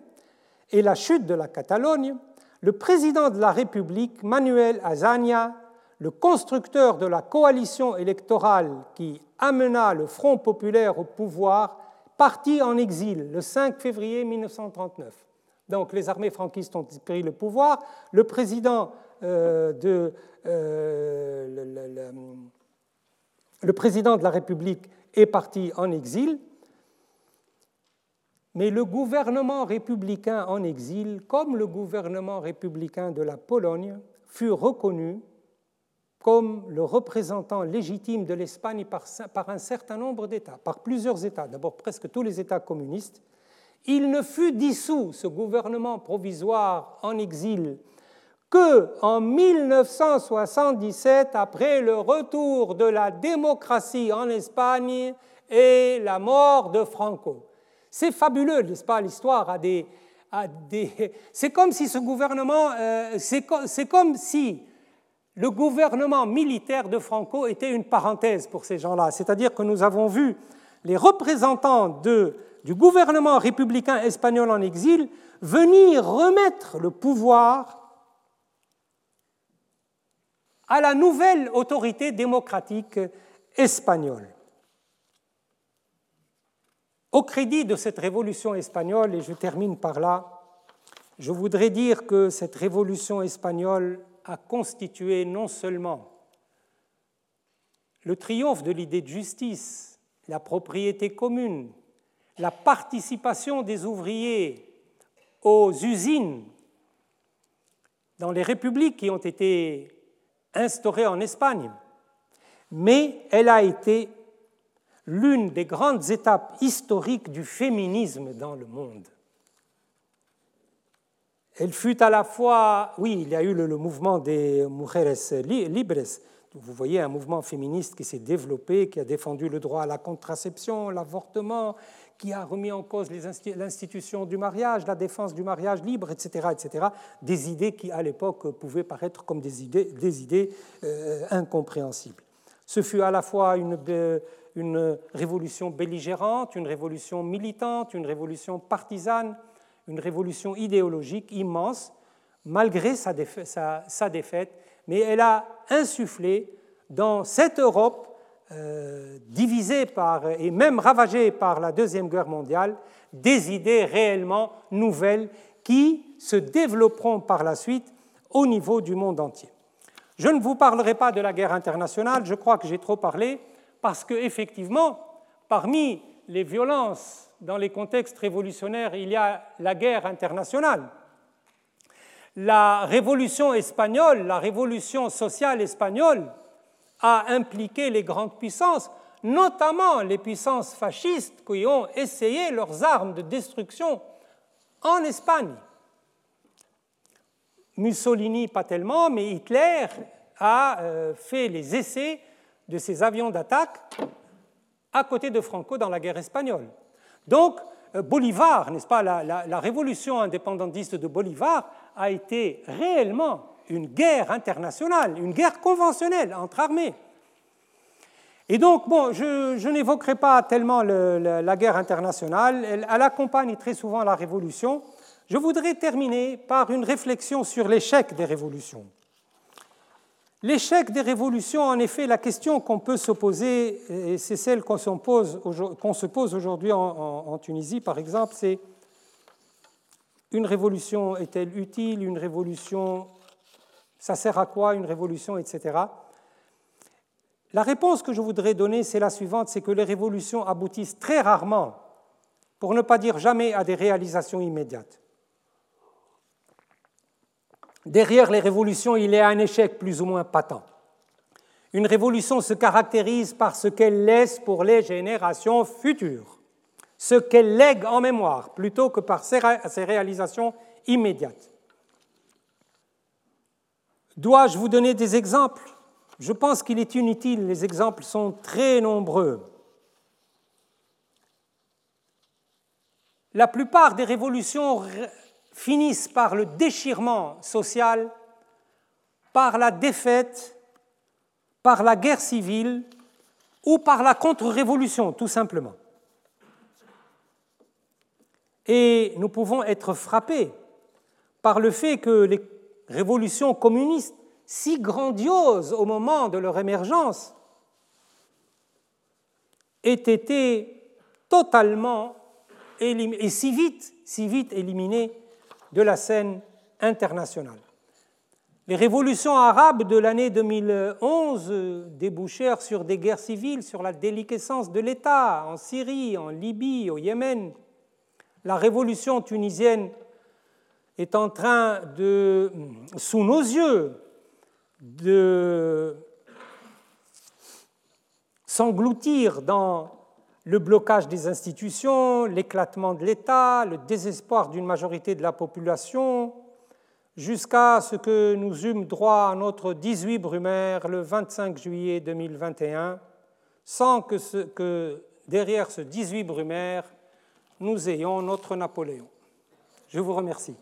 et la chute de la Catalogne, le président de la République, Manuel Azania, le constructeur de la coalition électorale qui amena le Front populaire au pouvoir, partit en exil le 5 février 1939. Donc les armées franquistes ont pris le pouvoir. Le président, euh, euh, le, président de la République est parti en exil. Mais le gouvernement républicain en exil, comme le gouvernement républicain de la Pologne, fut reconnu comme le représentant légitime de l'Espagne par, un certain nombre d'États, par plusieurs États, d'abord presque tous les États communistes, il ne fut dissous, ce gouvernement provisoire en exil, que en 1977, après le retour de la démocratie en Espagne et la mort de Franco. C'est fabuleux, n'est-ce pas L'histoire a des. C'est comme si ce gouvernement, euh, c'est comme si le gouvernement militaire de Franco était une parenthèse pour ces gens-là. C'est-à-dire que nous avons vu les représentants du gouvernement républicain espagnol en exil venir remettre le pouvoir à la nouvelle autorité démocratique espagnole. Au crédit de cette révolution espagnole, et je termine par là, je voudrais dire que cette révolution espagnole a constitué non seulement le triomphe de l'idée de justice, la propriété commune, la participation des ouvriers aux usines dans les républiques qui ont été instaurées en Espagne, mais elle a été l'une des grandes étapes historiques du féminisme dans le monde. Elle fut à la fois, oui, il y a eu le, mouvement des mujeres libres, vous voyez un mouvement féministe qui s'est développé, qui a défendu le droit à la contraception, l'avortement, qui a remis en cause l'institution du mariage, la défense du mariage libre, etc., etc. Des idées qui, à l'époque, pouvaient paraître comme des idées, euh, incompréhensibles. Ce fut à la fois une, euh, une révolution belligérante, une révolution militante, une révolution partisane, une révolution idéologique immense, malgré sa, défaite, mais elle a insufflé dans cette Europe euh, divisée par, et même ravagée par la Deuxième Guerre mondiale, des idées réellement nouvelles qui se développeront par la suite au niveau du monde entier. Je ne vous parlerai pas de la guerre internationale, je crois que j'ai trop parlé, parce qu'effectivement, parmi les violences dans les contextes révolutionnaires, il y a la guerre internationale. La révolution espagnole, la révolution sociale espagnole, a impliqué les grandes puissances, notamment les puissances fascistes qui ont essayé leurs armes de destruction en Espagne. Mussolini, pas tellement, mais Hitler a euh, fait les essais de ses avions d'attaque à côté de Franco dans la guerre espagnole. Donc, euh, Bolivar, n'est-ce pas, la, révolution indépendantiste de Bolivar a été réellement une guerre internationale, une guerre conventionnelle entre armées. Et donc, bon, je, n'évoquerai pas tellement la guerre internationale, elle, elle, accompagne très souvent la révolution. Je voudrais terminer par une réflexion sur l'échec des révolutions. L'échec des révolutions, en effet, la question qu'on peut se poser, et c'est celle qu'on se pose aujourd'hui en, Tunisie, par exemple, c'est une révolution est-elle utile Une révolution, ça sert à quoi Une révolution, etc. La réponse que je voudrais donner, c'est la suivante, c'est que les révolutions aboutissent très rarement, pour ne pas dire jamais, à des réalisations immédiates. Derrière les révolutions, il y a un échec plus ou moins patent. Une révolution se caractérise par ce qu'elle laisse pour les générations futures, ce qu'elle lègue en mémoire, plutôt que par ses réalisations immédiates. Dois-je vous donner des exemples? Je pense qu'il est inutile, les exemples sont très nombreux. La plupart des révolutions finissent par le déchirement social, par la défaite, par la guerre civile ou par la contre-révolution, tout simplement. Et nous pouvons être frappés par le fait que les révolutions communistes, si grandioses au moment de leur émergence, aient été totalement et si vite, si vite éliminées de la scène internationale. Les révolutions arabes de l'année 2011 débouchèrent sur des guerres civiles, sur la déliquescence de l'État en Syrie, en Libye, au Yémen. La révolution tunisienne est en train de, sous nos yeux, de s'engloutir dans le blocage des institutions, l'éclatement de l'État, le désespoir d'une majorité de la population, jusqu'à ce que nous eûmes droit à notre 18 brumaire le 25 juillet 2021, sans que, que derrière ce 18 brumaire, nous ayons notre Napoléon. Je vous remercie.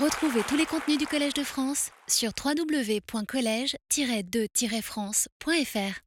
Retrouvez tous les contenus du Collège de France sur www.colège-2-france.fr.